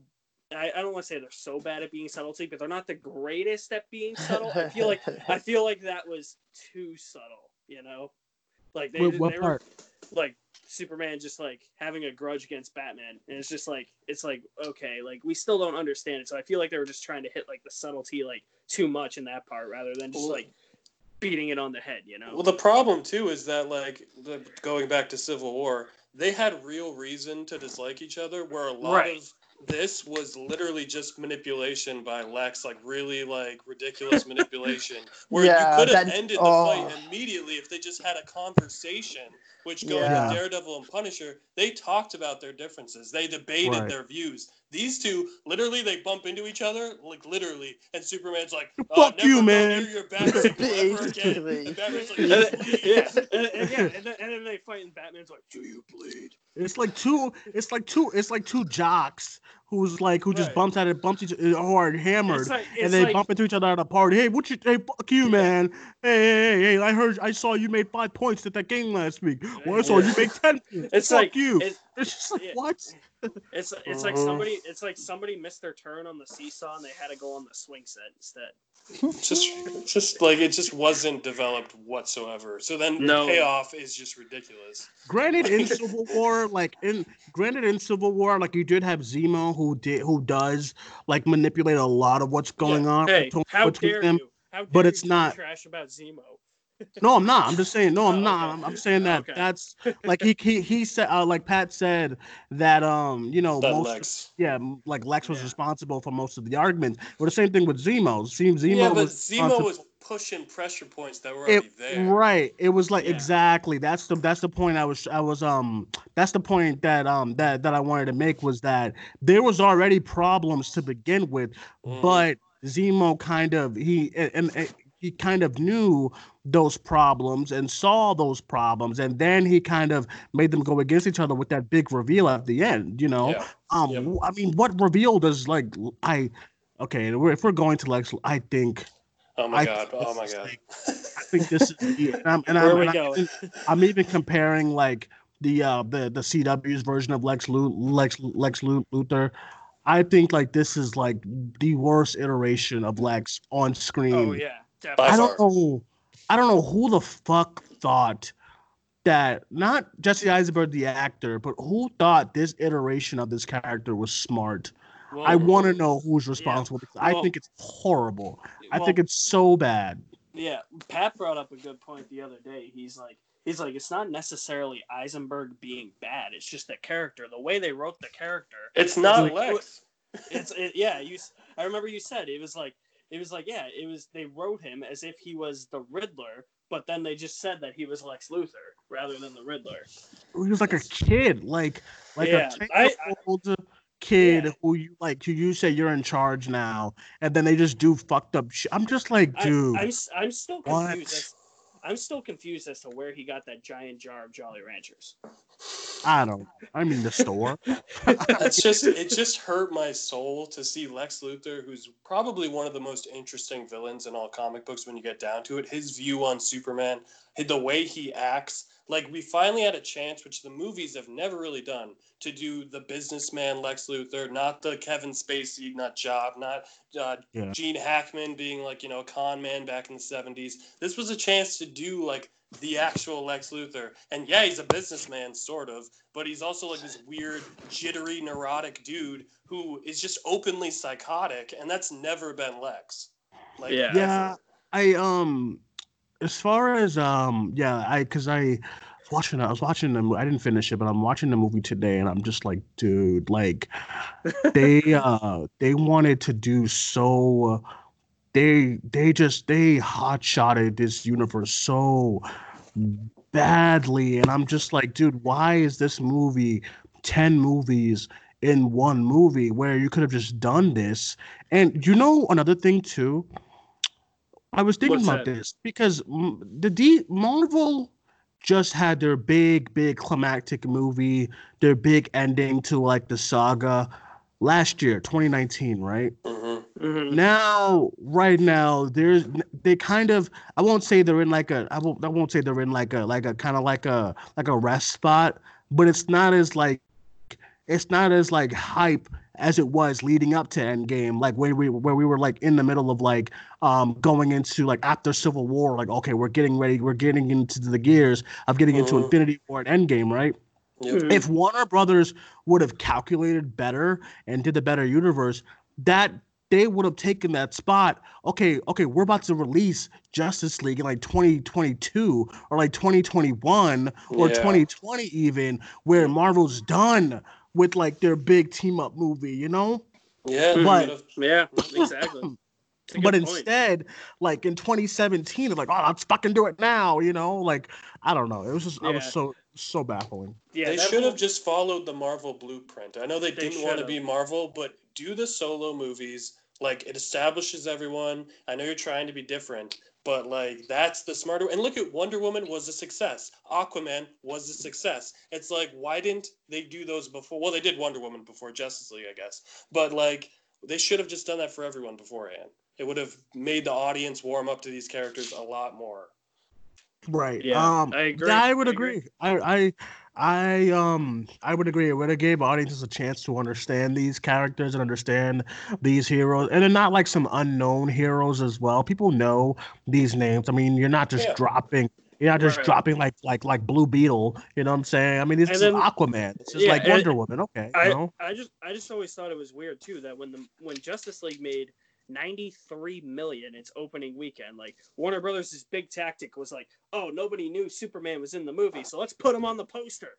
I, I don't want to say they're so bad at being subtlety, but they're not the greatest at being subtle. I feel like I <laughs> feel like that was too subtle, you know? Like they, Wait, what they were like Superman just like having a grudge against Batman, and it's just like it's like okay, like we still don't understand it. So I feel like they were just trying to hit like the subtlety like too much in that part rather than just like beating it on the head, you know? Well, the problem too is that like the, going back to Civil War, they had real reason to dislike each other. Where a lot Right. of this was literally just manipulation by Lex, like really like ridiculous <laughs> manipulation, where Yeah, you could have ended the oh. fight immediately if they just had a conversation. Which going Yeah. to Daredevil and Punisher, they talked about their differences. They debated Right. their views. These two, literally, they bump into each other, like literally, and Superman's like, Fuck "Uh, never you, go man." near your bat signal ever again." And Batman's like, And "You then- bleed." yeah, and, and, yeah, and then, and then they fight, and Batman's like, "Do you bleed?" It's like two. It's like two. It's like two jocks who's like who just Right. bumps at it, bumps each other hard, hammered, It's like, and they like, bump into each other at a party. Hey, what you? Hey, fuck you, Yeah. man. Hey, hey, hey, I heard. I saw you made five points at that game last week. Well, I saw Yeah. you make ten. Points. <laughs> It's fuck like- you. it- it's just like yeah. what? It's it's like somebody uh-huh. it's like somebody missed their turn on the seesaw and they had to go on the swing set instead. <laughs> just just like it just wasn't developed whatsoever. So then No. the payoff is just ridiculous. Granted, in Civil War, like in granted in Civil War, like you did have Zemo who did who does like manipulate a lot of what's going Yeah. on Hey, between- how between dare them. you? How dare but you it's talk not- trash about Zemo. No, I'm not. I'm just saying. No, Oh, I'm not. okay. I'm, I'm saying that Okay. that's <laughs> like he he he said uh, like Pat said that um you know That most Lex. yeah like Lex was Yeah. responsible for most of the arguments. But the same thing with Zemo. Zemo, Zemo yeah, but was Zemo was pushing pressure points that were it, already there. right. It was like Yeah. exactly that's the that's the point I was I was um that's the point that um that that I wanted to make was that there was already problems to begin with, Mhm. but Zemo kind of he and, and, and he kind of knew those problems and saw those problems and then he kind of made them go against each other with that big reveal at the end you know Yeah. um Yep. w- i mean what reveal does like i okay if we're going to lex i think Oh my I god. Oh my god. like- i think this is the and i'm, and Where I'm, we and I'm, going? even, I'm even comparing like the uh the the cw's version of lex Lu- lex lex Lu- luthor i think like this is like the worst iteration of lex on screen Oh yeah, By definitely. I don't know. I don't know who the fuck thought that not Jesse Eisenberg the actor, but who thought this iteration of this character was smart. Well, I want to know who's responsible because I think it's horrible. I think it's so bad. Yeah, Pat brought up a good point the other day. He's like, he's like, it's not necessarily Eisenberg being bad. It's just the character, the way they wrote the character. It's not Like, Lex. It's it, yeah. You, I remember you said it was like, it was like, yeah, it was. They wrote him as if he was the Riddler, but then they just said that he was Lex Luthor rather than the Riddler. He was like a kid, like like Yeah, a old kid Yeah. who you like who you say you're in charge now, and then they just do fucked up shit. I'm just like, I, dude, I'm, I'm still confused. As, I'm still confused as to where he got that giant jar of Jolly Ranchers. I don't. I mean the store. <laughs> That's just it just hurt my soul to see Lex Luthor, who's probably one of the most interesting villains in all comic books when you get down to it. His view on Superman, the way he acts, like we finally had a chance, which the movies have never really done, to do the businessman Lex Luthor, not the Kevin Spacey, not Job, not uh, Yeah. Gene Hackman being like you know a con man back in the seventies. This was a chance to do like the actual Lex Luthor. And yeah, he's a businessman, sort of, but he's also like this weird, jittery, neurotic dude who is just openly psychotic, and that's never been Lex. Like, Yeah. yeah i um as far as um yeah i because i was watching i was watching them. i didn't finish it but i'm watching the movie today and i'm just like dude like they <laughs> uh they wanted to do so they they just they hot shotted this universe so badly and i'm just like dude why is this movie 10 movies in one movie where you could have just done this and you know another thing too I was thinking What's about that? this because the D Marvel just had their big, big climactic movie, their big ending to like the saga last year, 2019, right? mhm. Mhm. Now, right now, there's they kind of I won't say they're in like a I won't I won't say they're in like a like a kind of like a like a rest spot, but it's not as like it's not as like hype as it was leading up to Endgame, like where we where we were like in the middle of like um going into like after Civil War, like okay, we're getting ready, we're getting into the gears of getting into Mhm. Infinity War and Endgame, right? Yep. Mhm. if Warner Brothers would have calculated better and did the better universe, that they would have taken that spot. Okay, okay, we're about to release Justice League in like 2022 or like 2021 or Yeah. 2020 even, where Marvel's done with like their big team up movie, you know? Yeah, mm-hmm. But- Yeah, <coughs> exactly. But good point. instead, like in 2017, it's like, oh, let's fucking do it now, you know? Like, I don't know. It was just, I was so, so baffling. yeah, they should have whole- just followed the Marvel blueprint. I know they, They didn't want to be Marvel, but do the solo movies. Like it establishes everyone. I know you're trying to be different, but like that's the smarter. And look at Wonder Woman was a success. Aquaman was a success. It's like why didn't they do those before? Well, they did Wonder Woman before Justice League, I guess. But like they should have just done that for everyone beforehand. It would have made the audience warm up to these characters a lot more. Right. Yeah, um, I agree. Yeah, I would I agree. agree. I, I, I, um, I would agree. It would have gave audiences a chance to understand these characters and understand these heroes, and they're not like some unknown heroes as well. People know these names. I mean, you're not just Yeah. dropping. You're not just Right. dropping like like like Blue Beetle. You know what I'm saying? I mean, is then- Aquaman. This is yeah, like Wonder Woman. Okay, you I, know. I just I just always thought it was weird too that when the when Justice League made 93 million its opening weekend like Warner Brothers' big tactic was like oh nobody knew Superman was in the movie so let's put him on the poster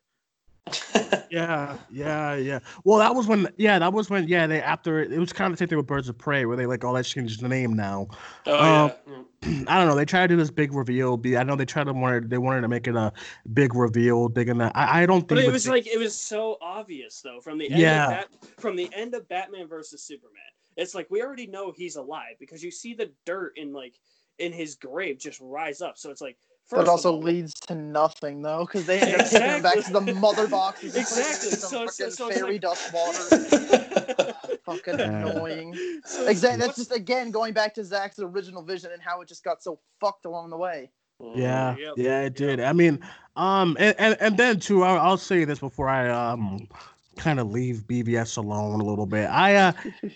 <laughs> Yeah, yeah, yeah. Well, that was when. Yeah, that was when. Yeah, they after it was kind of the same thing with Birds of Prey, where they like all that changed the name now. Oh Um, yeah. <clears throat> Mm. I don't know. They tried to do this big reveal. Be I know they tried to wanted they wanted to make it a big reveal, big in that. I, I don't but think. it was like it was so obvious though from the end Yeah. of Bat, from the end of Batman versus Superman it's like we already know he's alive because you see the dirt in like in his grave just rise up so it's like That first of also all- leads to nothing though, because they end up taking him back to the mother boxes. and putting him in Exactly, Some so it's- fucking so fairy like- dust water. <laughs> fucking annoying. so Exactly. That's just again going back to Zack's original vision and how it just got so fucked along the way. Yeah, yeah, it did. I mean, um, and and, and then too, I'll, I'll say this before I um kind of leave BVS alone a little bit. I uh,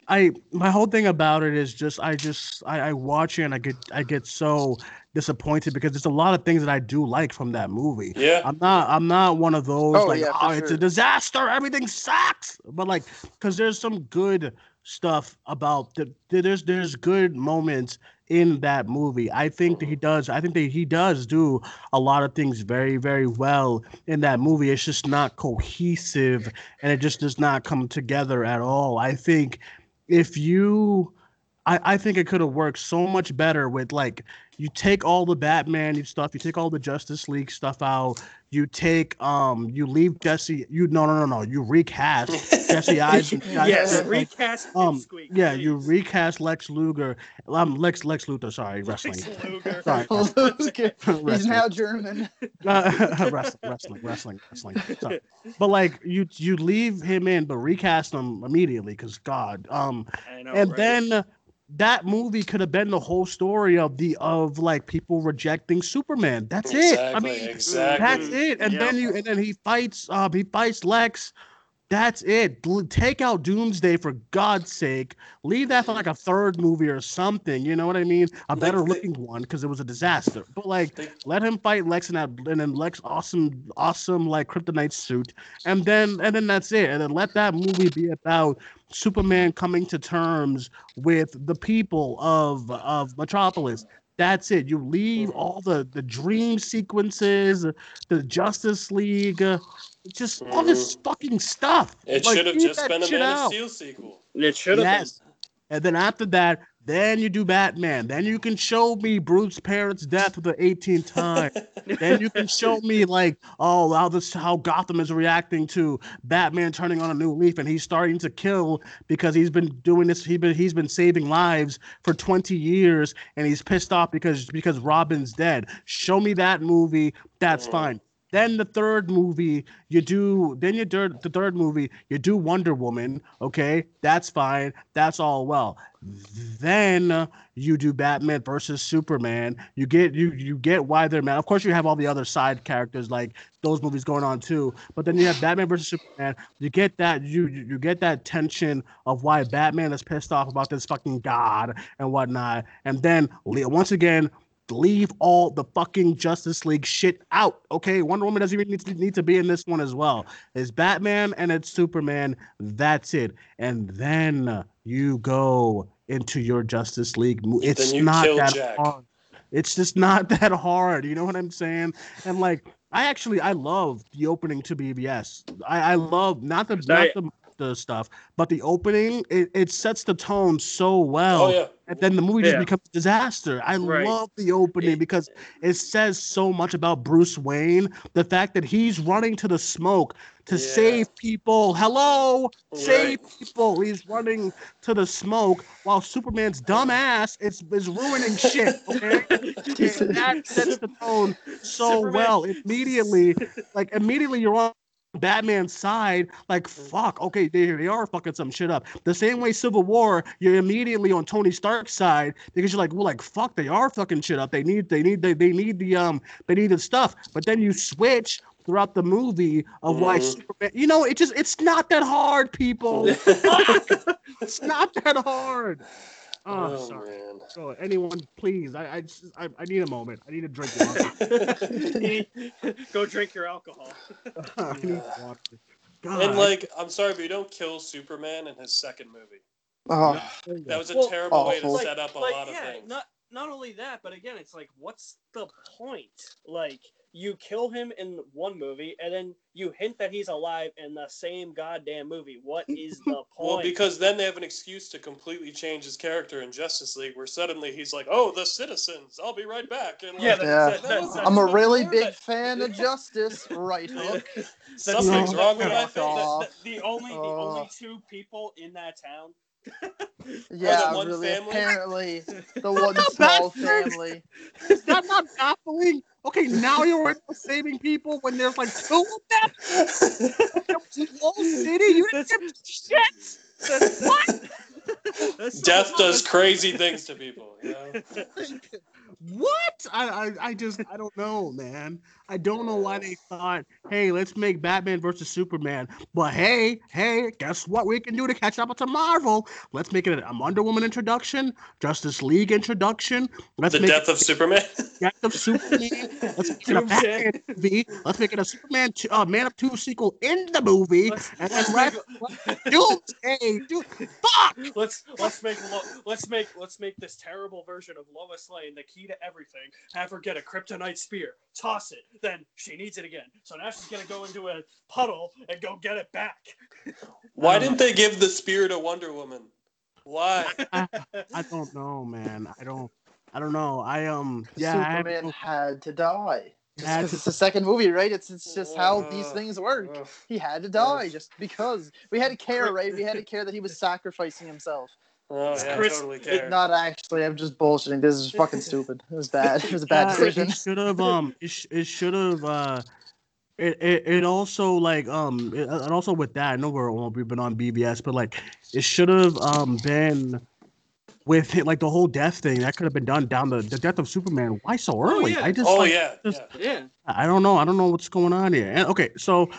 I my whole thing about it is just I just I, I watch it and I get I get so disappointed because there's a lot of things that I do like from that movie. Yeah. I'm not I'm not one of those Oh, like yeah, oh it's a disaster everything sucks but like because there's some good stuff about the there's there's good moments in that movie. I think that he does I think that he does do a lot of things very very well in that movie. It's just not cohesive and it just does not come together at all. I think if you I, I think it could have worked so much better with like you take all the Batman stuff, you take all the Justice League stuff out, you take um you leave Jesse you no no no no you recast <laughs> Jesse Eisenberg. <laughs> yes Yeah. recast um Pipsqueak, yeah you recast Lex Luger um Lex Lex Luthor sorry wrestling <laughs> Lex Luger. sorry He's now German. Uh, wrestling, wrestling, wrestling, wrestling. Sorry. But like you, you leave him in, but recast him immediately because God. Um, I know, and right? then that movie could have been the whole story of the of like people rejecting Superman. That's it. I mean, exactly. that's it. And then you, and then he fights. Um, he fights Lex. That's it. Take out Doomsday for God's sake. Leave that for like a third movie or something. You know what I mean? A better the- looking one because it was a disaster. But like, They- let him fight Lex in that, and then Lex awesome, awesome like kryptonite suit, and then and then that's it. And then let that movie be about Superman coming to terms with the people of of Metropolis. That's it. You leave all the the dream sequences, the Justice League, just all this fucking stuff. It Like, should have just been a shit Man of. Steel sequel. it should have Yes. And then after that, then you do Batman. Then you can show me Bruce's parents' death for the 18th <laughs> time. then you can show me like, oh, how this how Gotham is reacting to Batman turning on a new leaf and he's starting to kill because he's been doing this. He been he's been saving lives for 20 years and he's pissed off because because Robin's dead. Show me that movie. That's Mhm. fine. Then the third movie, you do. Then you do the third movie, you do Wonder Woman. Okay, that's fine. That's all well. Then you do Batman versus Superman. You get you you get why they're mad. Of course, you have all the other side characters like those movies going on too. But then you have Batman versus Superman. You get that you you get that tension of why Batman is pissed off about this fucking god and whatnot. And then once again, leave all the fucking Justice League shit out. Okay, Wonder Woman doesn't even need to, need to be in this one as well. It's Batman and it's Superman. That's it. And then you go into your Justice League. It's not that Jack. hard. It's just not <laughs> that hard. You know what I'm saying? And like, I actually I love the opening to BVS. I, I love not the not the, the stuff, but the opening. It, it sets the tone so well. Oh yeah. and then the movie just becomes a disaster. I Right. love the opening It- because it says so much about Bruce Wayne. The fact that he's running to the smoke to Yeah. save people. Hello, save people. He's running to the smoke while Superman's dumb ass is, is ruining shit. Okay, <laughs> that sets the tone so Superman- well. Immediately, like immediately, you're on. Batman's side, like fuck, okay, they, they are fucking some shit up. The same way Civil War, you're immediately on Tony Stark's side because you're like, well, like fuck, they are fucking shit up. They need, they need, they, they need the um, they need the stuff. But then you switch throughout the movie of why Mhm. Superman. You know, it just, it's not that hard, people. <laughs> it's not that hard. Oh, Oh, sorry. man. So anyone, please, I, I, just, I, I need a moment. I need a drink. of <laughs> water. <laughs> Go drink your alcohol. <laughs> I need water. God. And like, I'm sorry, but you don't kill Superman in his second movie. Oh, That was a Well, terrible way to set up a like, lot of yeah, things. Not not only that, but again, it's like, what's the point? Like, you kill him in one movie, and then you hint that he's alive in the same goddamn movie. What <laughs> is the point? Well, because then they have an excuse to completely change his character in Justice League, where suddenly he's like, "Oh, the citizens, I'll be right back." And like, Yeah, that- Yeah. that- that- that's I'm a really part big that- fan of Justice. <laughs> Right hook. something's wrong with my Fuck face. the, the only the only two people in that town. Yeah, one really. family? Apparently, <laughs> the one not small bad. family. Is that not baffling? Okay, now you're saving people when there's like two of them. <laughs> The whole city, you didn't give shit. What? That's Death does crazy things to people. You know? <laughs> What? I, I I just I don't know, man. I don't know why they thought, hey, let's make Batman versus Superman. But hey, hey, guess what we can do to catch up to Marvel? Let's make it a Wonder Woman introduction, Justice League introduction. Let's The make death of Superman. death of Superman. Let's make it a Batman movie. Let's make it a Superman, two, uh, Man of Two sequel in the movie. Let's, And let's then make, let's Doomsday, dude, fuck. let's let's make let's make let's make this terrible version of Lois Lane the key to everything. Have her get a kryptonite spear, toss it, then she needs it again. So now she's gonna go into a puddle and go get it back. Why didn't they give the spear to Wonder Woman? Why? <laughs> I, I don't know, man. I don't. I don't know. I um. Yeah. I have Superman no- had to die. Just to- it's the second movie, right? It's it's just how these Uh, things work. Ugh. He had to die just because we had to care, right? We had to <laughs> care that he was sacrificing himself. Oh yeah, I Chris- totally care. Not actually. I'm just bullshitting. This is fucking stupid. It was bad. It was a bad Yeah, decision. It should have um. <laughs> It, sh- it should have uh. It, it, it also like um it, and also with that I know we're well, we've been on BVS but like it should have um been with it like the whole death thing that could have been done down the the death of Superman why so early yeah. I just oh like, yeah, just- yeah. Yeah. I don't know. I don't know what's going on here. And okay, so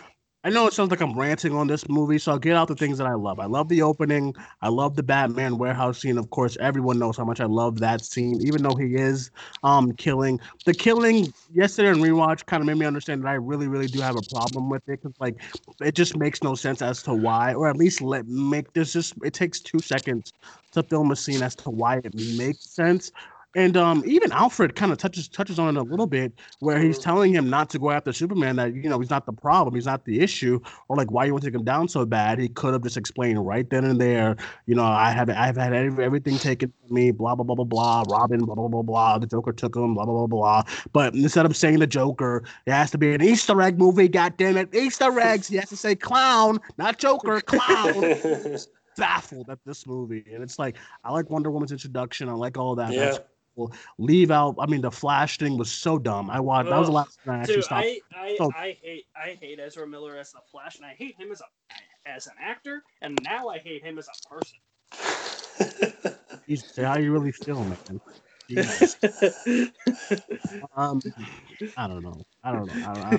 I know it sounds like I'm ranting on this movie, so I'll get out the things that I love. I love the opening. I love the Batman warehouse scene. Of course, everyone knows how much I love that scene, even though he is um killing. The killing yesterday in rewatch kind of made me understand that I really, really do have a problem with it because like it just makes no sense as to why, or at least let make this just it takes two seconds to film a scene as to why it makes sense. And um, even Alfred kind of touches touches on it a little bit, where he's Mhm. telling him not to go after Superman. That you know he's not the problem, he's not the issue, or like why you want to take him down so bad. He could have just explained right then and there. You know, I have I've had everything taken from me. Blah blah blah blah blah. Robin blah blah blah blah. The Joker took him. Blah blah blah blah. But instead of saying the Joker, it has to be an Easter egg movie. God damn it, Easter <laughs> eggs. He has to say clown, not Joker. Clown. <laughs> Baffled at this movie, and it's like I like Wonder Woman's introduction. I like all that. yeah. That's leave out. I mean, the Flash thing was so dumb. I watched. That was the Ugh. last time I actually Dude, stopped. I, I, Oh. I hate I hate Ezra Miller as the Flash, and I hate him as a as an actor, and now I hate him as a person. Jesus, how you really feel, man. <laughs> Um, I don't know. I don't know. I, I,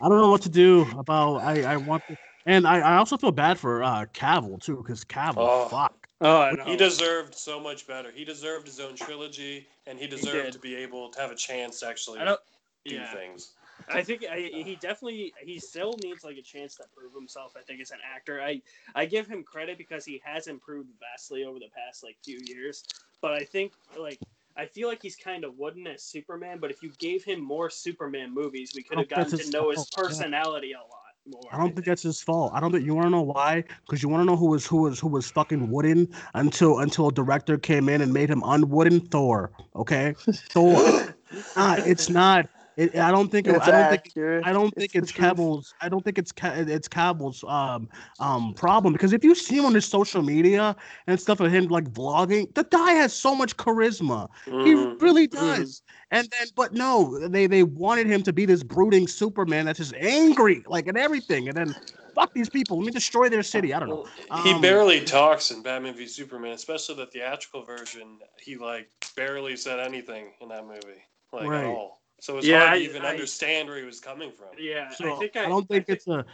I don't know what to do about. I I want to, and I, I also feel bad for uh Cavill too, because Cavill, Oh. fuck. Oh, I He deserved so much better. He deserved his own trilogy, and he deserved did. to be able to have a chance to actually I don't. Yeah, things. I think I, he definitely he still needs like a chance to prove himself. I think as an actor, I I give him credit because he has improved vastly over the past like few years. But I think like I feel like he's kind of wooden as Superman, but if you gave him more Superman movies, we could have gotten to know his his fault, yeah. personality a lot more. I don't think that's his fault. I don't think you want to know why, because you want to know who was who was who was fucking wooden until until a director came in and made him unwooden Thor. Okay, Thor. <laughs> It's not. It, I don't think. It, It's I don't think. I don't think the it's truth. I don't think it's it's Cavill's um um problem because if you see him on his social media and stuff of him like vlogging, the guy has so much charisma. He Mhm. really Mhm. does. And then, but no, they they wanted him to be this brooding Superman that's just angry, like and everything. And then, fuck these people. Let me destroy their city. I don't know. Well, he Um, barely talks in Batman v Superman, especially the theatrical version. He like barely said anything in that movie, like Right. at all. So it's Yeah, hard I- to even I- understand where he was coming from. Yeah, So I think I, I, don't think I it's a.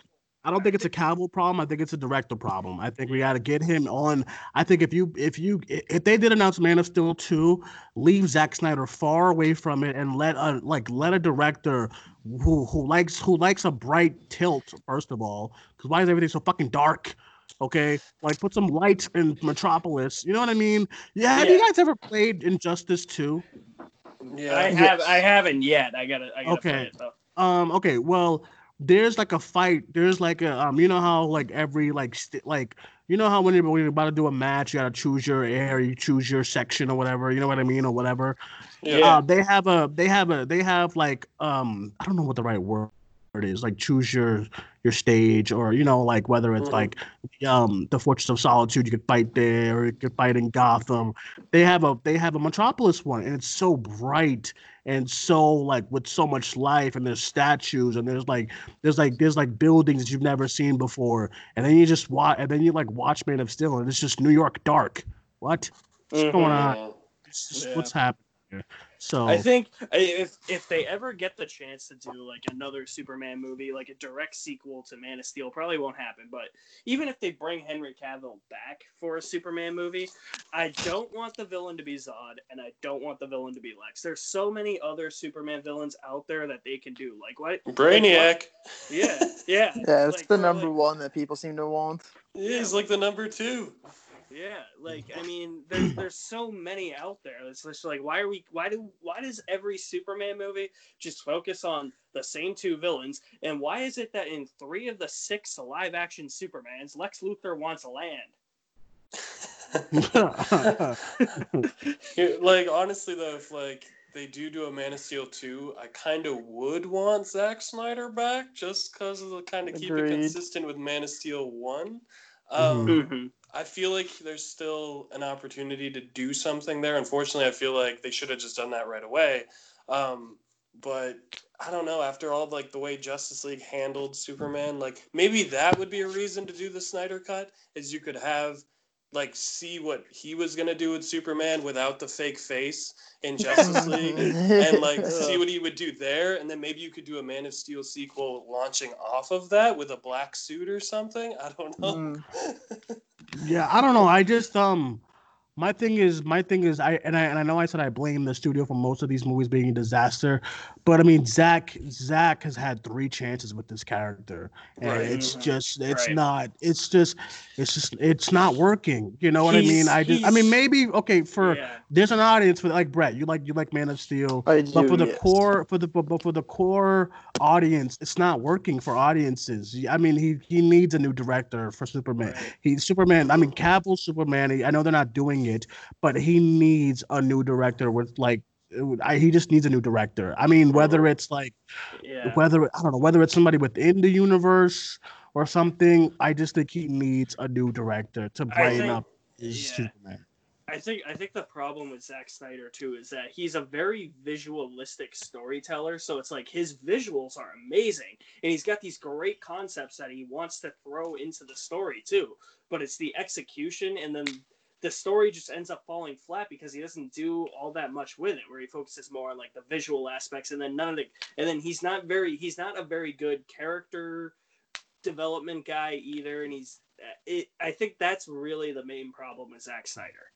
I don't think it's a Cavill problem. I think it's a director problem. I think we got to get him on. I think if you if you if they did announce Man of Steel two, leave Zack Snyder far away from it and let a like let a director who who likes who likes a bright tilt first of all. Because why is everything so fucking dark? Okay, like put some light in Metropolis. You know what I mean? Yeah. Have you guys ever played Injustice two? Yeah, I have I haven't yet. I gotta I gotta Okay. it though. Um. Okay. Well, there's like a fight. There's like a um. You know how like every like st- like you know how when you're, when you're about to do a match, you gotta choose your area, you choose your section or whatever. You know what I mean or whatever. yeah. Uh, they have a they have a they have like um I don't know what the right word is like choose your your stage or you know like whether it's Mhm. like um the Fortress of Solitude you could fight there or you could fight in Gotham. They have a they have a Metropolis one and it's so bright and so like with so much life and there's statues and there's like there's like there's like buildings you've never seen before and then you just watch and then you like watch Man of Steel and it's just New York dark. What? What's going Mhm. on? Just- Yeah. What's happening here? So I think if if they ever get the chance to do like another Superman movie, like a direct sequel to Man of Steel, probably won't happen. But even if they bring Henry Cavill back for a Superman movie, I don't want the villain to be Zod, and I don't want the villain to be Lex. There's so many other Superman villains out there that they can do. Like what? Brainiac. Yeah, yeah, <laughs> Yeah, it's Like, the number like- one that people seem to want. Yeah, he's like the number two. Yeah, like I mean, there's there's so many out there. It's just like why are we why do why does every Superman movie just focus on the same two villains? And why is it that in three of the six live action Supermans, Lex Luthor wants land? <laughs> <laughs> Like honestly though, if like they do do a Man of Steel two, I kind of would want Zack Snyder back just because of the kind of keep it consistent with Man of Steel one. Um, Mm-hmm. I feel like there's still an opportunity to do something there. Unfortunately, I feel like they should have just done that right away. Um, but I don't know. After all, like the way Justice League handled Superman, like maybe that would be a reason to do the Snyder cut. Is you could have like see what he was gonna do with Superman without the fake face in <laughs> Justice League, and like <laughs> see what he would do there, and then maybe you could do a Man of Steel sequel launching off of that with a black suit or something. I don't know. Mm. <laughs> Yeah, I don't know. I just um my thing is my thing is I and I and I know I said I blame the studio for most of these movies being a disaster, but I mean Zack Zack has had three chances with this character. And Right. it's Mhm. just it's Right. not it's just it's just it's not working. You know what I mean? I just I mean maybe okay for yeah. there's an audience for like Brett, you like you like Man of Steel. I But do, for the yes. core, for the but but for the core audience, it's not working for audiences. I mean, he he needs a new director for Superman. Right. He Superman. I mean, Cavill Superman. he- I know they're not doing it, but he needs a new director with like. I, he just needs a new director. I mean, whether it's like Yeah. whether I don't know whether it's somebody within the universe or something. I just think he needs a new director to brighten think- up his yeah. Superman. I think I think the problem with Zack Snyder too is that he's a very visualistic storyteller. So it's like his visuals are amazing, and he's got these great concepts that he wants to throw into the story too. But it's the execution, and then the story just ends up falling flat because he doesn't do all that much with it. Where he focuses more on like the visual aspects, and then none of the, and then he's not very he's not a very good character development guy either, and he's. Eh, it, I think that's really the main problem with Zack Snyder.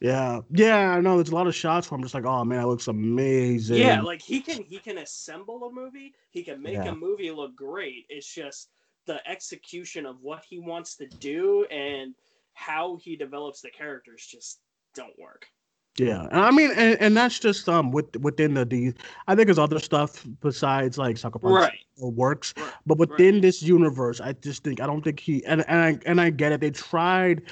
Yeah, yeah, I know. There's a lot of shots where I'm just like, oh man, that looks amazing. Yeah, like he can he can assemble a movie. He can make Yeah. a movie look great. It's just the execution of what he wants to do and how he develops the characters just don't work. Yeah, and I mean, and, and that's just um with within the i think there's other stuff besides like Sucker Punch Right. works, Right. but within this universe, I just think I don't think he and and I and I get it. They tried.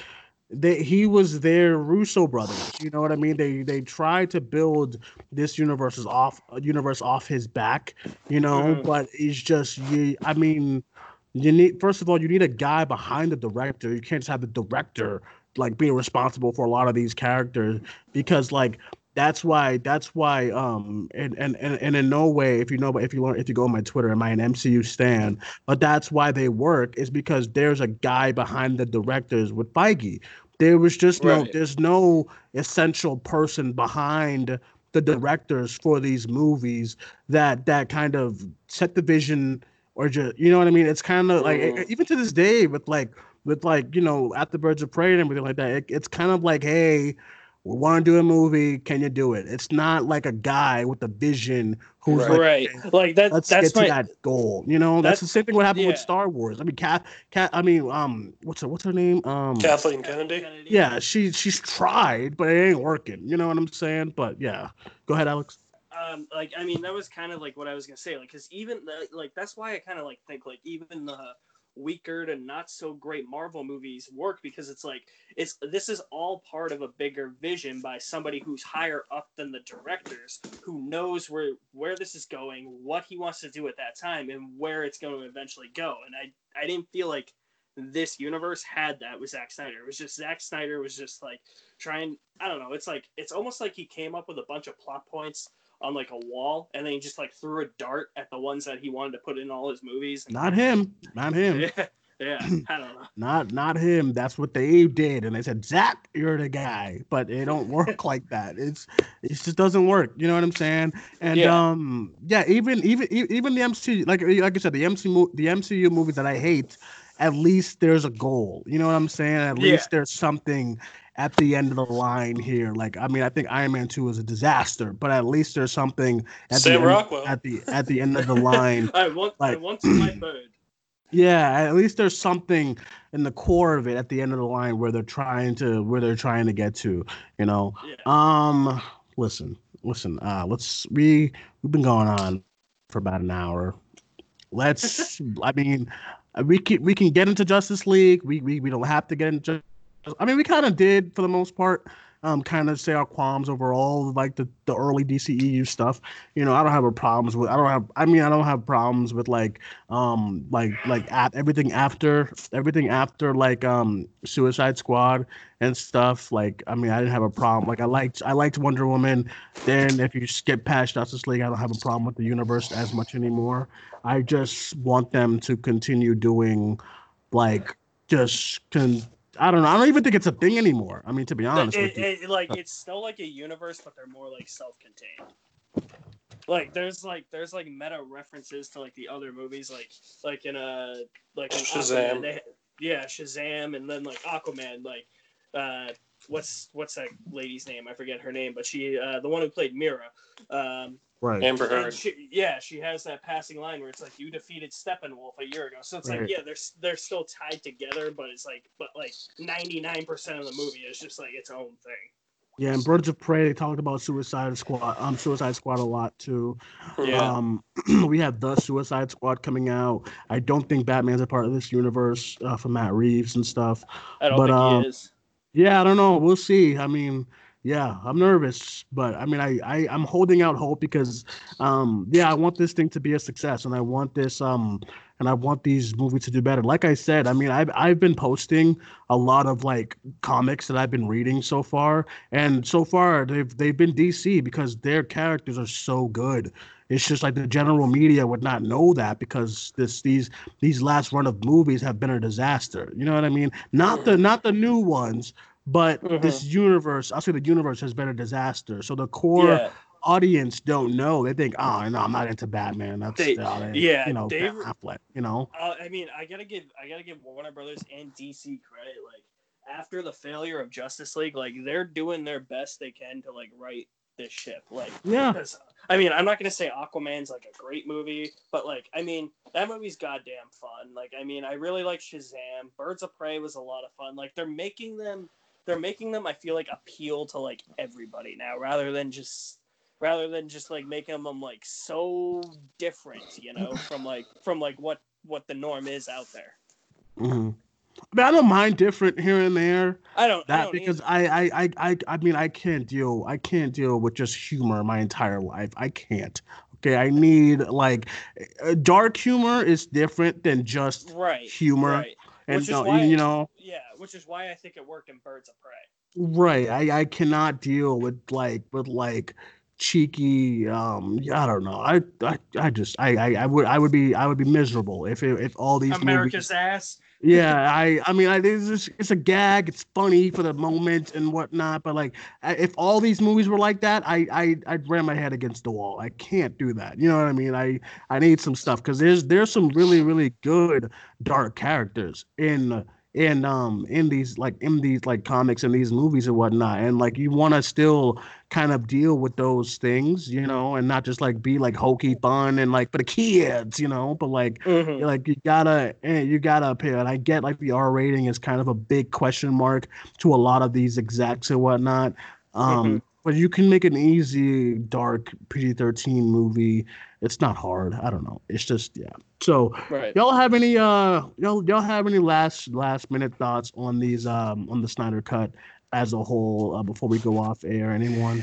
They, he was their Russo brothers, you know what I mean. They they tried to build this universe off universe off his back, you know. Mhm. But it's just you. I mean, you need first of all you need a guy behind the director. You can't just have the director like being responsible for a lot of these characters because like that's why that's why um and and and, and in no way if you know but if you learn if you go on my twitter am i an mcu stan but that's why they work is because there's a guy behind the directors with feige there was just no Right. there's no essential person behind the directors for these movies that that kind of set the vision or just you know what i mean it's kind of like Mhm. even to this day with like with like you know at the birds of prey and everything like that it, it's kind of like hey we want to do a movie can you do it it's not like a guy with a vision who's Right. like right. Like that. let's that's get to that goal you know that's, That's- the same thing what happened with star wars i mean cat cat i mean um what's her what's her name um Kathleen Kennedy. yeah she she's tried but it ain't working you know what i'm saying but yeah go ahead alex um like i mean that was kind of like what i was gonna say like because even the, like that's why i kind of like think like even the weaker to not so great marvel movies work because it's like it's this is all part of a bigger vision by somebody who's higher up than the directors who knows where where this is going what he wants to do at that time and where it's going to eventually go and i i didn't feel like this universe had that with Zack Snyder. It was just Zack Snyder was just like trying. I don't know. It's like it's almost like he came up with a bunch of plot points on like a wall, and then he just like threw a dart at the ones that he wanted to put in all his movies. not him not him <laughs> Yeah, yeah. I don't know. <clears throat> not not him that's what they did and they said zack you're the guy but it don't <laughs> work like that it's it just doesn't work you know what i'm saying and Yeah. um yeah even even even the mcu like like i said the mcu mo- the mcu movies that i hate at least there's a goal you know what i'm saying at Yeah. least there's something at the end of the line here like i mean i think iron man 2 is a disaster but at least there's something at Sam the end, at the at the end of the line <laughs> I want. I want my bird. yeah, at least there's something in the core of it at the end of the line where they're trying to where they're trying to get to, you know. Yeah. Um listen, listen, uh let's we we've been going on for about an hour. Let's <laughs> I mean we can we can get into Justice League. We we, we don't have to get into I mean we kind of did for the most part. Um, kind of say our qualms overall, like the, the early DCEU stuff. You know, I don't have a problems with. I don't have. I mean, I don't have problems with like um like like at everything after everything after like um suicide squad and stuff like i mean i didn't have a problem like i liked i liked wonder woman then if you skip past justice league i don't have a problem with the universe as much anymore i just want them to continue doing like just can i don't know i don't even think it's a thing anymore i mean to be honest It- with you it- like it's still like a universe, but they're more like self-contained. Like there's like there's like meta references to like the other movies, like like in a like in Shazam. Aquaman, they- yeah, Shazam, and then like Aquaman, like uh, what's what's that lady's name? I forget her name, but she uh, the one who played Mera. Um, right Amber and Heard. she, yeah, she has that passing line where it's like you defeated Steppenwolf a year ago. So it's Right. like yeah, they're they're still tied together, but it's like but like ninety nine percent of the movie is just like its own thing. yeah and birds of prey they talked about suicide squad um suicide squad a lot too Yeah. Um, <clears throat> we have the Suicide Squad coming out. I don't think Batman's a part of this universe uh, for Matt Reeves and stuff. I don't But, think um, he is. Yeah, I don't know. We'll see. I mean, yeah, I'm nervous, but I mean, I, I I'm holding out hope because, um, yeah, I want this thing to be a success, and I want this um, and I want these movies to do better. Like I said, I mean, I've I've been posting a lot of like comics that I've been reading so far, and so far they've they've been DC because their characters are so good. It's just like the general media would not know that because this these these last run of movies have been a disaster. You know what I mean? Not the not the new ones, but this universe. I'll say the universe has been a disaster. So the core Yeah, audience don't know. They think, oh no, I'm not into Batman. That's They- uh, yeah, you know, Ben Affleck. You know, uh, I mean, I gotta give I gotta give Warner Brothers and DC credit. Like after the failure of Justice League, like they're doing their best they can to like right this ship. Like yeah, because I mean, I'm not gonna say Aquaman's like a great movie, but like I mean, that movie's goddamn fun. Like I mean, I really like Shazam. Birds of Prey was a lot of fun. Like they're making them they're making them. I feel like appeal to like everybody now, rather than just rather than just like making them like so different, you know, <laughs> from like from like what what the norm is out there. Mhm. I mean, I don't mind different here and there. I don't I That don't because. I, I I I I mean I can't deal I can't deal with just humor my entire life. I can't. Okay, I need like uh, dark humor is different than just right humor, right. and Which is no, why- you know Yeah, which is why I think it worked in Birds of Prey. right. I I cannot deal with like with like cheeky um I don't know. I I, I just I, I I would I would be I would be miserable if it, if all these movies America's ass. yeah i i mean I, it's, just, it's a gag it's funny for the moment and whatnot but like if all these movies were like that i i i'd ram my head against the wall i can't do that you know what i mean i i need some stuff because there's there's some really really good dark characters in in um in these like in these like comics and these movies and whatnot and like you want to still kind of deal with those things you know and not just like be like hokey fun and like for the kids you know but like Mhm. you're like you gotta eh, you gotta appeal and i get like the r rating is kind of a big question mark to a lot of these execs and whatnot um but you can make an easy dark pg-13 movie it's not hard i don't know it's just yeah so Right. y'all have any uh y'all y'all have any last last minute thoughts on these um on the snyder cut as a whole uh, before we go off air anyone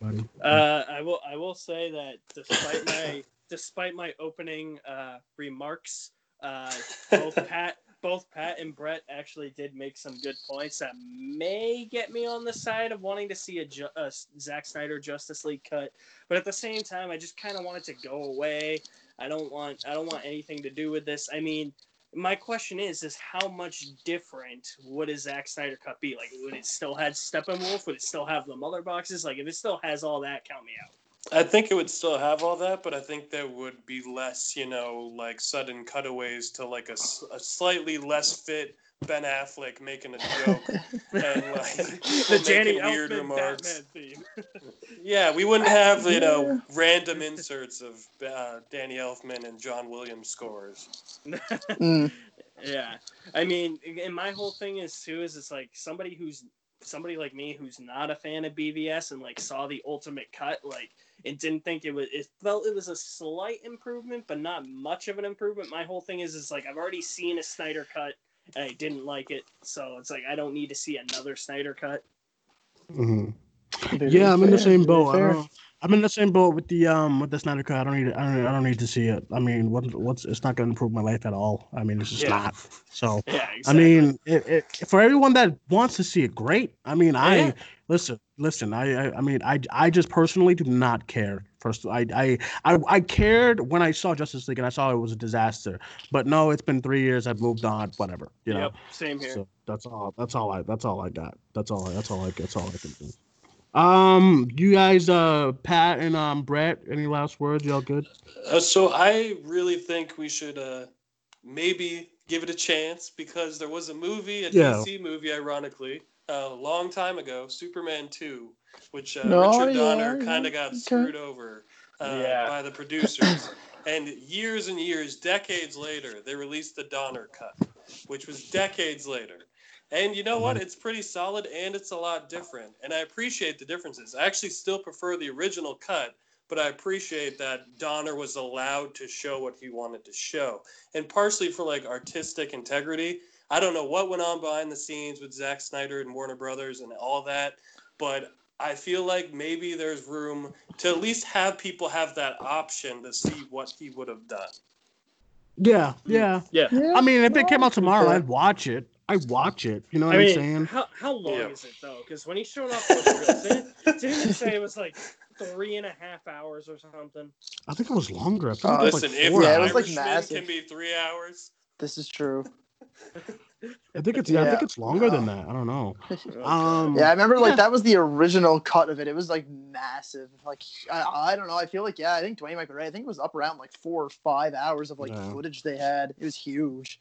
Buddy? Uh, I will. I will say that despite my despite my opening uh, remarks, uh, both <laughs> Pat, both Pat and Brett actually did make some good points that may get me on the side of wanting to see a, Ju- a Zack Snyder Justice League cut. But at the same time, I just kind of want it to go away. I don't want. I don't want anything to do with this. I mean. My question is: Is how much different would a Zack Snyder cut be? Like, would it still have Steppenwolf? Would it still have the mother boxes? Like, if it still has all that, count me out. I think it would still have all that, but I think there would be less, you know, like sudden cutaways to like a, a slightly less fit Ben Affleck making a joke <laughs> and like the Danny making weird Elfman remarks. Theme. <laughs> Yeah, we wouldn't have you know random inserts of uh, Danny Elfman and John Williams scores. <laughs> Mm. yeah, I mean, and my whole thing is too is it's like somebody who's somebody like me who's not a fan of BVS and like saw the ultimate cut like and didn't think it was it felt it was a slight improvement but not much of an improvement. My whole thing is is like I've already seen a Snyder cut and I didn't like it, so it's like I don't need to see another Snyder cut. Mhm. Yeah, I'm in the same boat. I don't, I'm in the same boat with the um with the Snyder Cut. I don't need I don't I don't need to see it. I mean, what what's it's not going to improve my life at all. I mean, it's just Yeah. not. So <laughs> Yeah, I mean, it, it, for everyone that wants to see it, great. I mean, I Yeah. listen, listen. I, I I mean, I I just personally do not care. First, I I I I cared when I saw Justice League and I saw it was a disaster. But no, it's been three years. I've moved on. Whatever, you know. yep, same here. So that's all. That's all I. That's all I got. That's all. I, that's all I. That's all I can do. Um, you guys, uh, Pat and um, Brett, any last words? Y'all good? Uh, so I really think we should uh, maybe give it a chance because there was a movie, a Yeah. DC movie, ironically, a long time ago, Superman 2, which uh, No, Richard yeah, Donner yeah, kind of got okay. screwed over uh, Yeah. by the producers. <laughs> and years and years, decades later, they released the Donner cut, which was decades later. And you know what? Mm-hmm. It's pretty solid and it's a lot different. And I appreciate the differences. I actually still prefer the original cut, but I appreciate that Donner was allowed to show what he wanted to show. And partially for like artistic integrity. I don't know what went on behind the scenes with Zack Snyder and Warner Brothers and all that, but I feel like maybe there's room to at least have people have that option to see what he would have done. Yeah, yeah. Yeah. I mean, if it came out tomorrow, I'd watch it. I'd watch it. You know what I I am mean, saying? how, how long Yeah. is it though? Because when he showed off those reels, didn't, didn't it <laughs> say it was like three and a half hours or something? I think it was longer. I think Uh, it was Listen, like if four the Yeah, it was like massive. can be three hours, This is true. I think it's. Yeah, I think it's longer than that. I don't know. Oh, Um, Yeah, I remember like Yeah. that was the original cut of it. It was like massive. Like I, I don't know. I feel like yeah. I think Duane might be right. I think it was up around like four or five hours of like Yeah. footage they had. It was huge.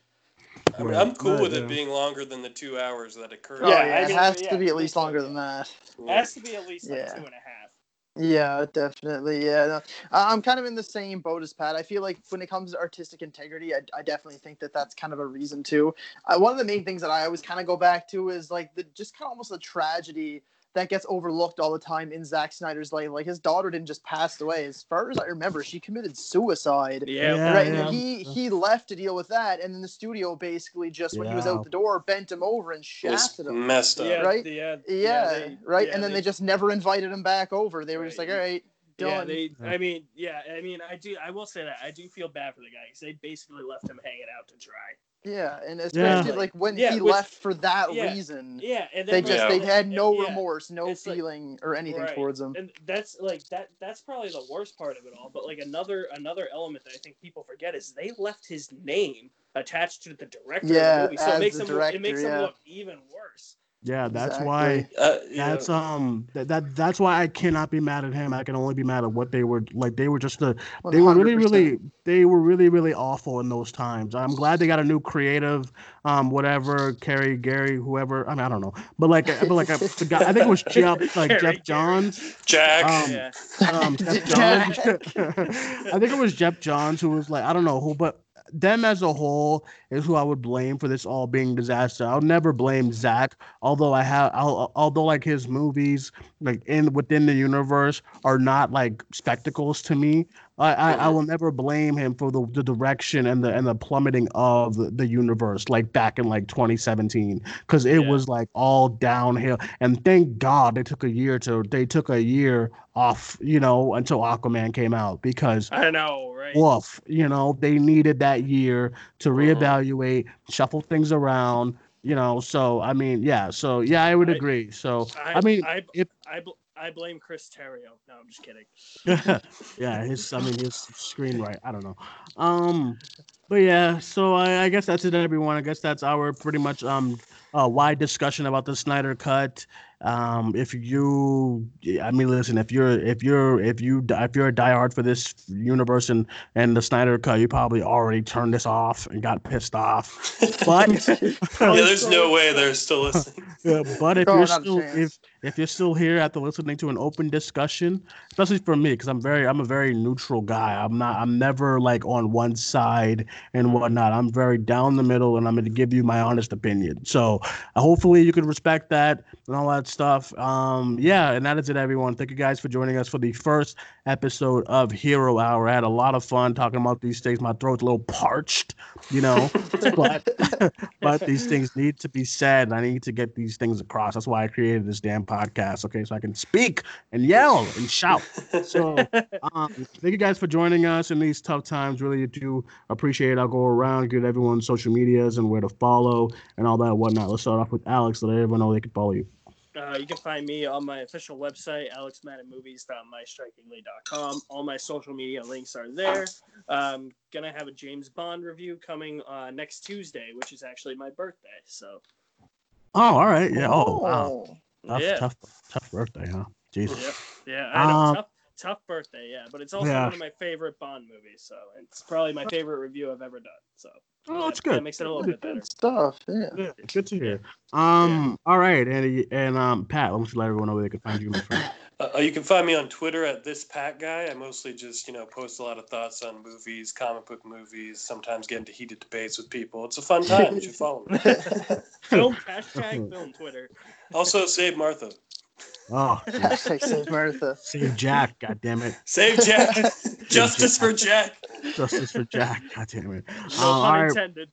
I mean, Right, I'm cool with it being longer than the two hours that occurred. Oh, Yeah, yeah, I it has yeah, to be at least longer than that. It has to be at least like Yeah. two and a half. Yeah, definitely. Yeah, no, I- I'm kind of in the same boat as Pat. I feel like when it comes to artistic integrity, I, I definitely think that that's kind of a reason too. Uh, one of the main things that I always kind of go back to is like the just kind of almost the tragedy that gets overlooked all the time in Zack Snyder's life. Like his daughter didn't just pass away. As far as I remember, she committed suicide. Yeah, Yeah, right, yeah. and he he left to deal with that, and then the studio basically just when he was out the door bent him over and It was shafted him. messed up. yeah, right? Yeah, Yeah, they- right. yeah, and then they, just never invited him back over. They were just like, all right, done. Yeah, they. Yeah. I mean, yeah, I mean, I do. I will say that I do feel bad for the guy because they basically left him hanging out to dry. Yeah, and Yeah. especially like when Yeah, he which- left for that yeah, reason, Yeah, and they just like, they had no yeah, remorse, no It's like- feeling or anything Right. towards him. and that's like that. That's probably the worst part of it all. But like another another element that I think people forget is they left his name attached to the director Yeah, of the movie, so it makes the him director, it makes yeah. him look even worse. Yeah, that's Exactly. why. Uh, yeah. That's um that, that that's why I cannot be mad at him. I can only be mad at what they were like. They were just the they were really really they were really really awful in those times. I'm glad they got a new creative, um whatever Carrie Gary whoever I mean I don't know, but like but like a, the guy I think it was Geoff <laughs> like Gary. Geoff Johns. Jack. Um, yeah, um, Geoff <laughs> Johns. <laughs> I think it was Geoff Johns who was like, I don't know who, but them as a whole is who I would blame for this all being disaster. I'll never blame Zack, although I have, I'll, although like his movies, like in within the universe, are not like spectacles to me. I, I, I will never blame him for the, the direction and the and the plummeting of the, the universe, like back in like 2017, because it Yeah. was like all downhill. And thank God they took a year to they took a year off, you know, until Aquaman came out because I know, right? woof, you know, they needed that year to Mhm. reevaluate, shuffle things around, you know. So I mean, yeah, so yeah, I would I- agree. So I, I mean, I, if- I, I blame Chris Terrio. No, I'm just kidding. <laughs> yeah, his I mean his screenwrite. I don't know. Um but yeah, so I, I guess that's it everyone. I guess that's our pretty much um uh wide discussion about the Snyder cut. Um if you I mean listen, if you're if you're if you die- if you're a diehard for this universe and and the Snyder cut, you probably already turned this off and got pissed off. <laughs> But yeah, there's no way they're still <laughs> listening. Yeah, but if you're not a still if if you're still here after listening to an open discussion, especially for me, because I'm very I'm a very neutral guy. I'm not I'm never like on one side and whatnot. I'm very down the middle, and I'm going to give you my honest opinion. So uh, hopefully you can respect that and all that stuff. Um, yeah, and that is it, everyone. Thank you guys for joining us for the first episode of Hero Hour. I had a lot of fun talking about these things. My throat's a little parched, you know, <laughs> but <laughs> but these things need to be said. and I need to get these things across. That's why I created this damn podcast. Okay, so I can speak and yell and shout. So, <laughs> um, thank you guys for joining us in these tough times. Really do appreciate it. I'll go around, get everyone social medias and where to follow and all that whatnot. Let's start off with Alex, so that everyone know they can follow you. Uh, you can find me on my official website, alexmaddenmovies.mystrikingly.com. All my social media links are there. Um, gonna have a James Bond review coming uh, next Tuesday, which is actually my birthday. So Oh, all right. Yeah. Oh, wow. Tough, yeah, tough, tough birthday, huh? Jesus. yeah, yeah. I know, Um, tough, tough birthday. Yeah, but it's also Yeah. one of my favorite Bond movies. So it's probably my favorite review I've ever done. So Oh, it's that- That good. makes it a little bit better. Good stuff. Yeah. Good, good to hear. Um, all right, and and um, Pat, let me let everyone know where they can find you, my friend. Uh, you can find me on Twitter at this Pat guy. I mostly just you know post a lot of thoughts on movies, comic book movies. Sometimes get into heated debates with people. It's a fun time. You should follow me. <laughs> Film hashtag film Twitter. Also, save Martha. Oh, <laughs> Hashtag Save Martha. save Jack, God damn it. Save Jack. <laughs> Justice for Jack. Justice for Jack, God damn it. No all pun right, intended.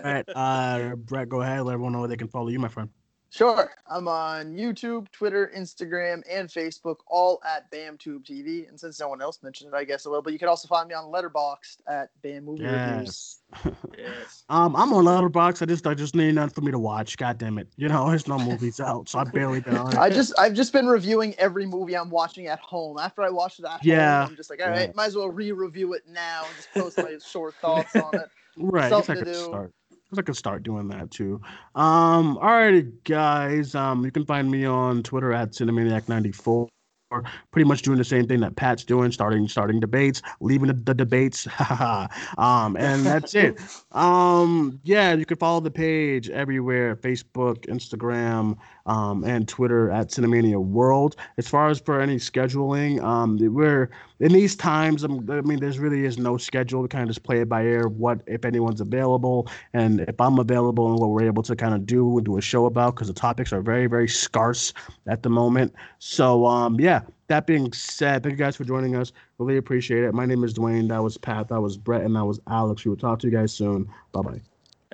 Brett, uh, Brett, go ahead. Let everyone know where they can follow you, my friend. Sure. I'm on YouTube, Twitter, Instagram, and Facebook, all at BamTube TV. And since no one else mentioned it, I guess I will. But you can also find me on Letterboxd at Bam Movie Reviews. Yes. Yes. <laughs> Um, I'm on Letterboxd. I just, I just need nothing for me to watch. God damn it. You know, <laughs> there's no movies out, so I've barely been on it. I just I've just been reviewing every movie I'm watching at home. After I watch it at Yeah. home, I'm just like, all right, Yeah. might as well re-review it now and just post my short thoughts on it. <laughs> Right. I guess I something to could do. start. I could start doing that too. Um, all righty, guys. Um, you can find me on Twitter at Cinemaniac94. pretty much doing the same thing that Pat's doing, starting starting debates, leaving the, the debates. <laughs> um, and that's it. <laughs> Um, yeah, you can follow the page everywhere: Facebook, Instagram, um, and Twitter at Cinemania World. As far as for any scheduling, um, we're in these times. Um, I mean, there's really is no schedule. We kind of just play it by ear. What if anyone's available, and if I'm available, and what we're able to kind of do and do a show about, because the topics are very very scarce at the moment. So um, yeah. That being said, thank you guys for joining us. Really appreciate it. My name is Duane. That was Pat. That was Brett, and that was Alex. We will talk to you guys soon. Bye bye.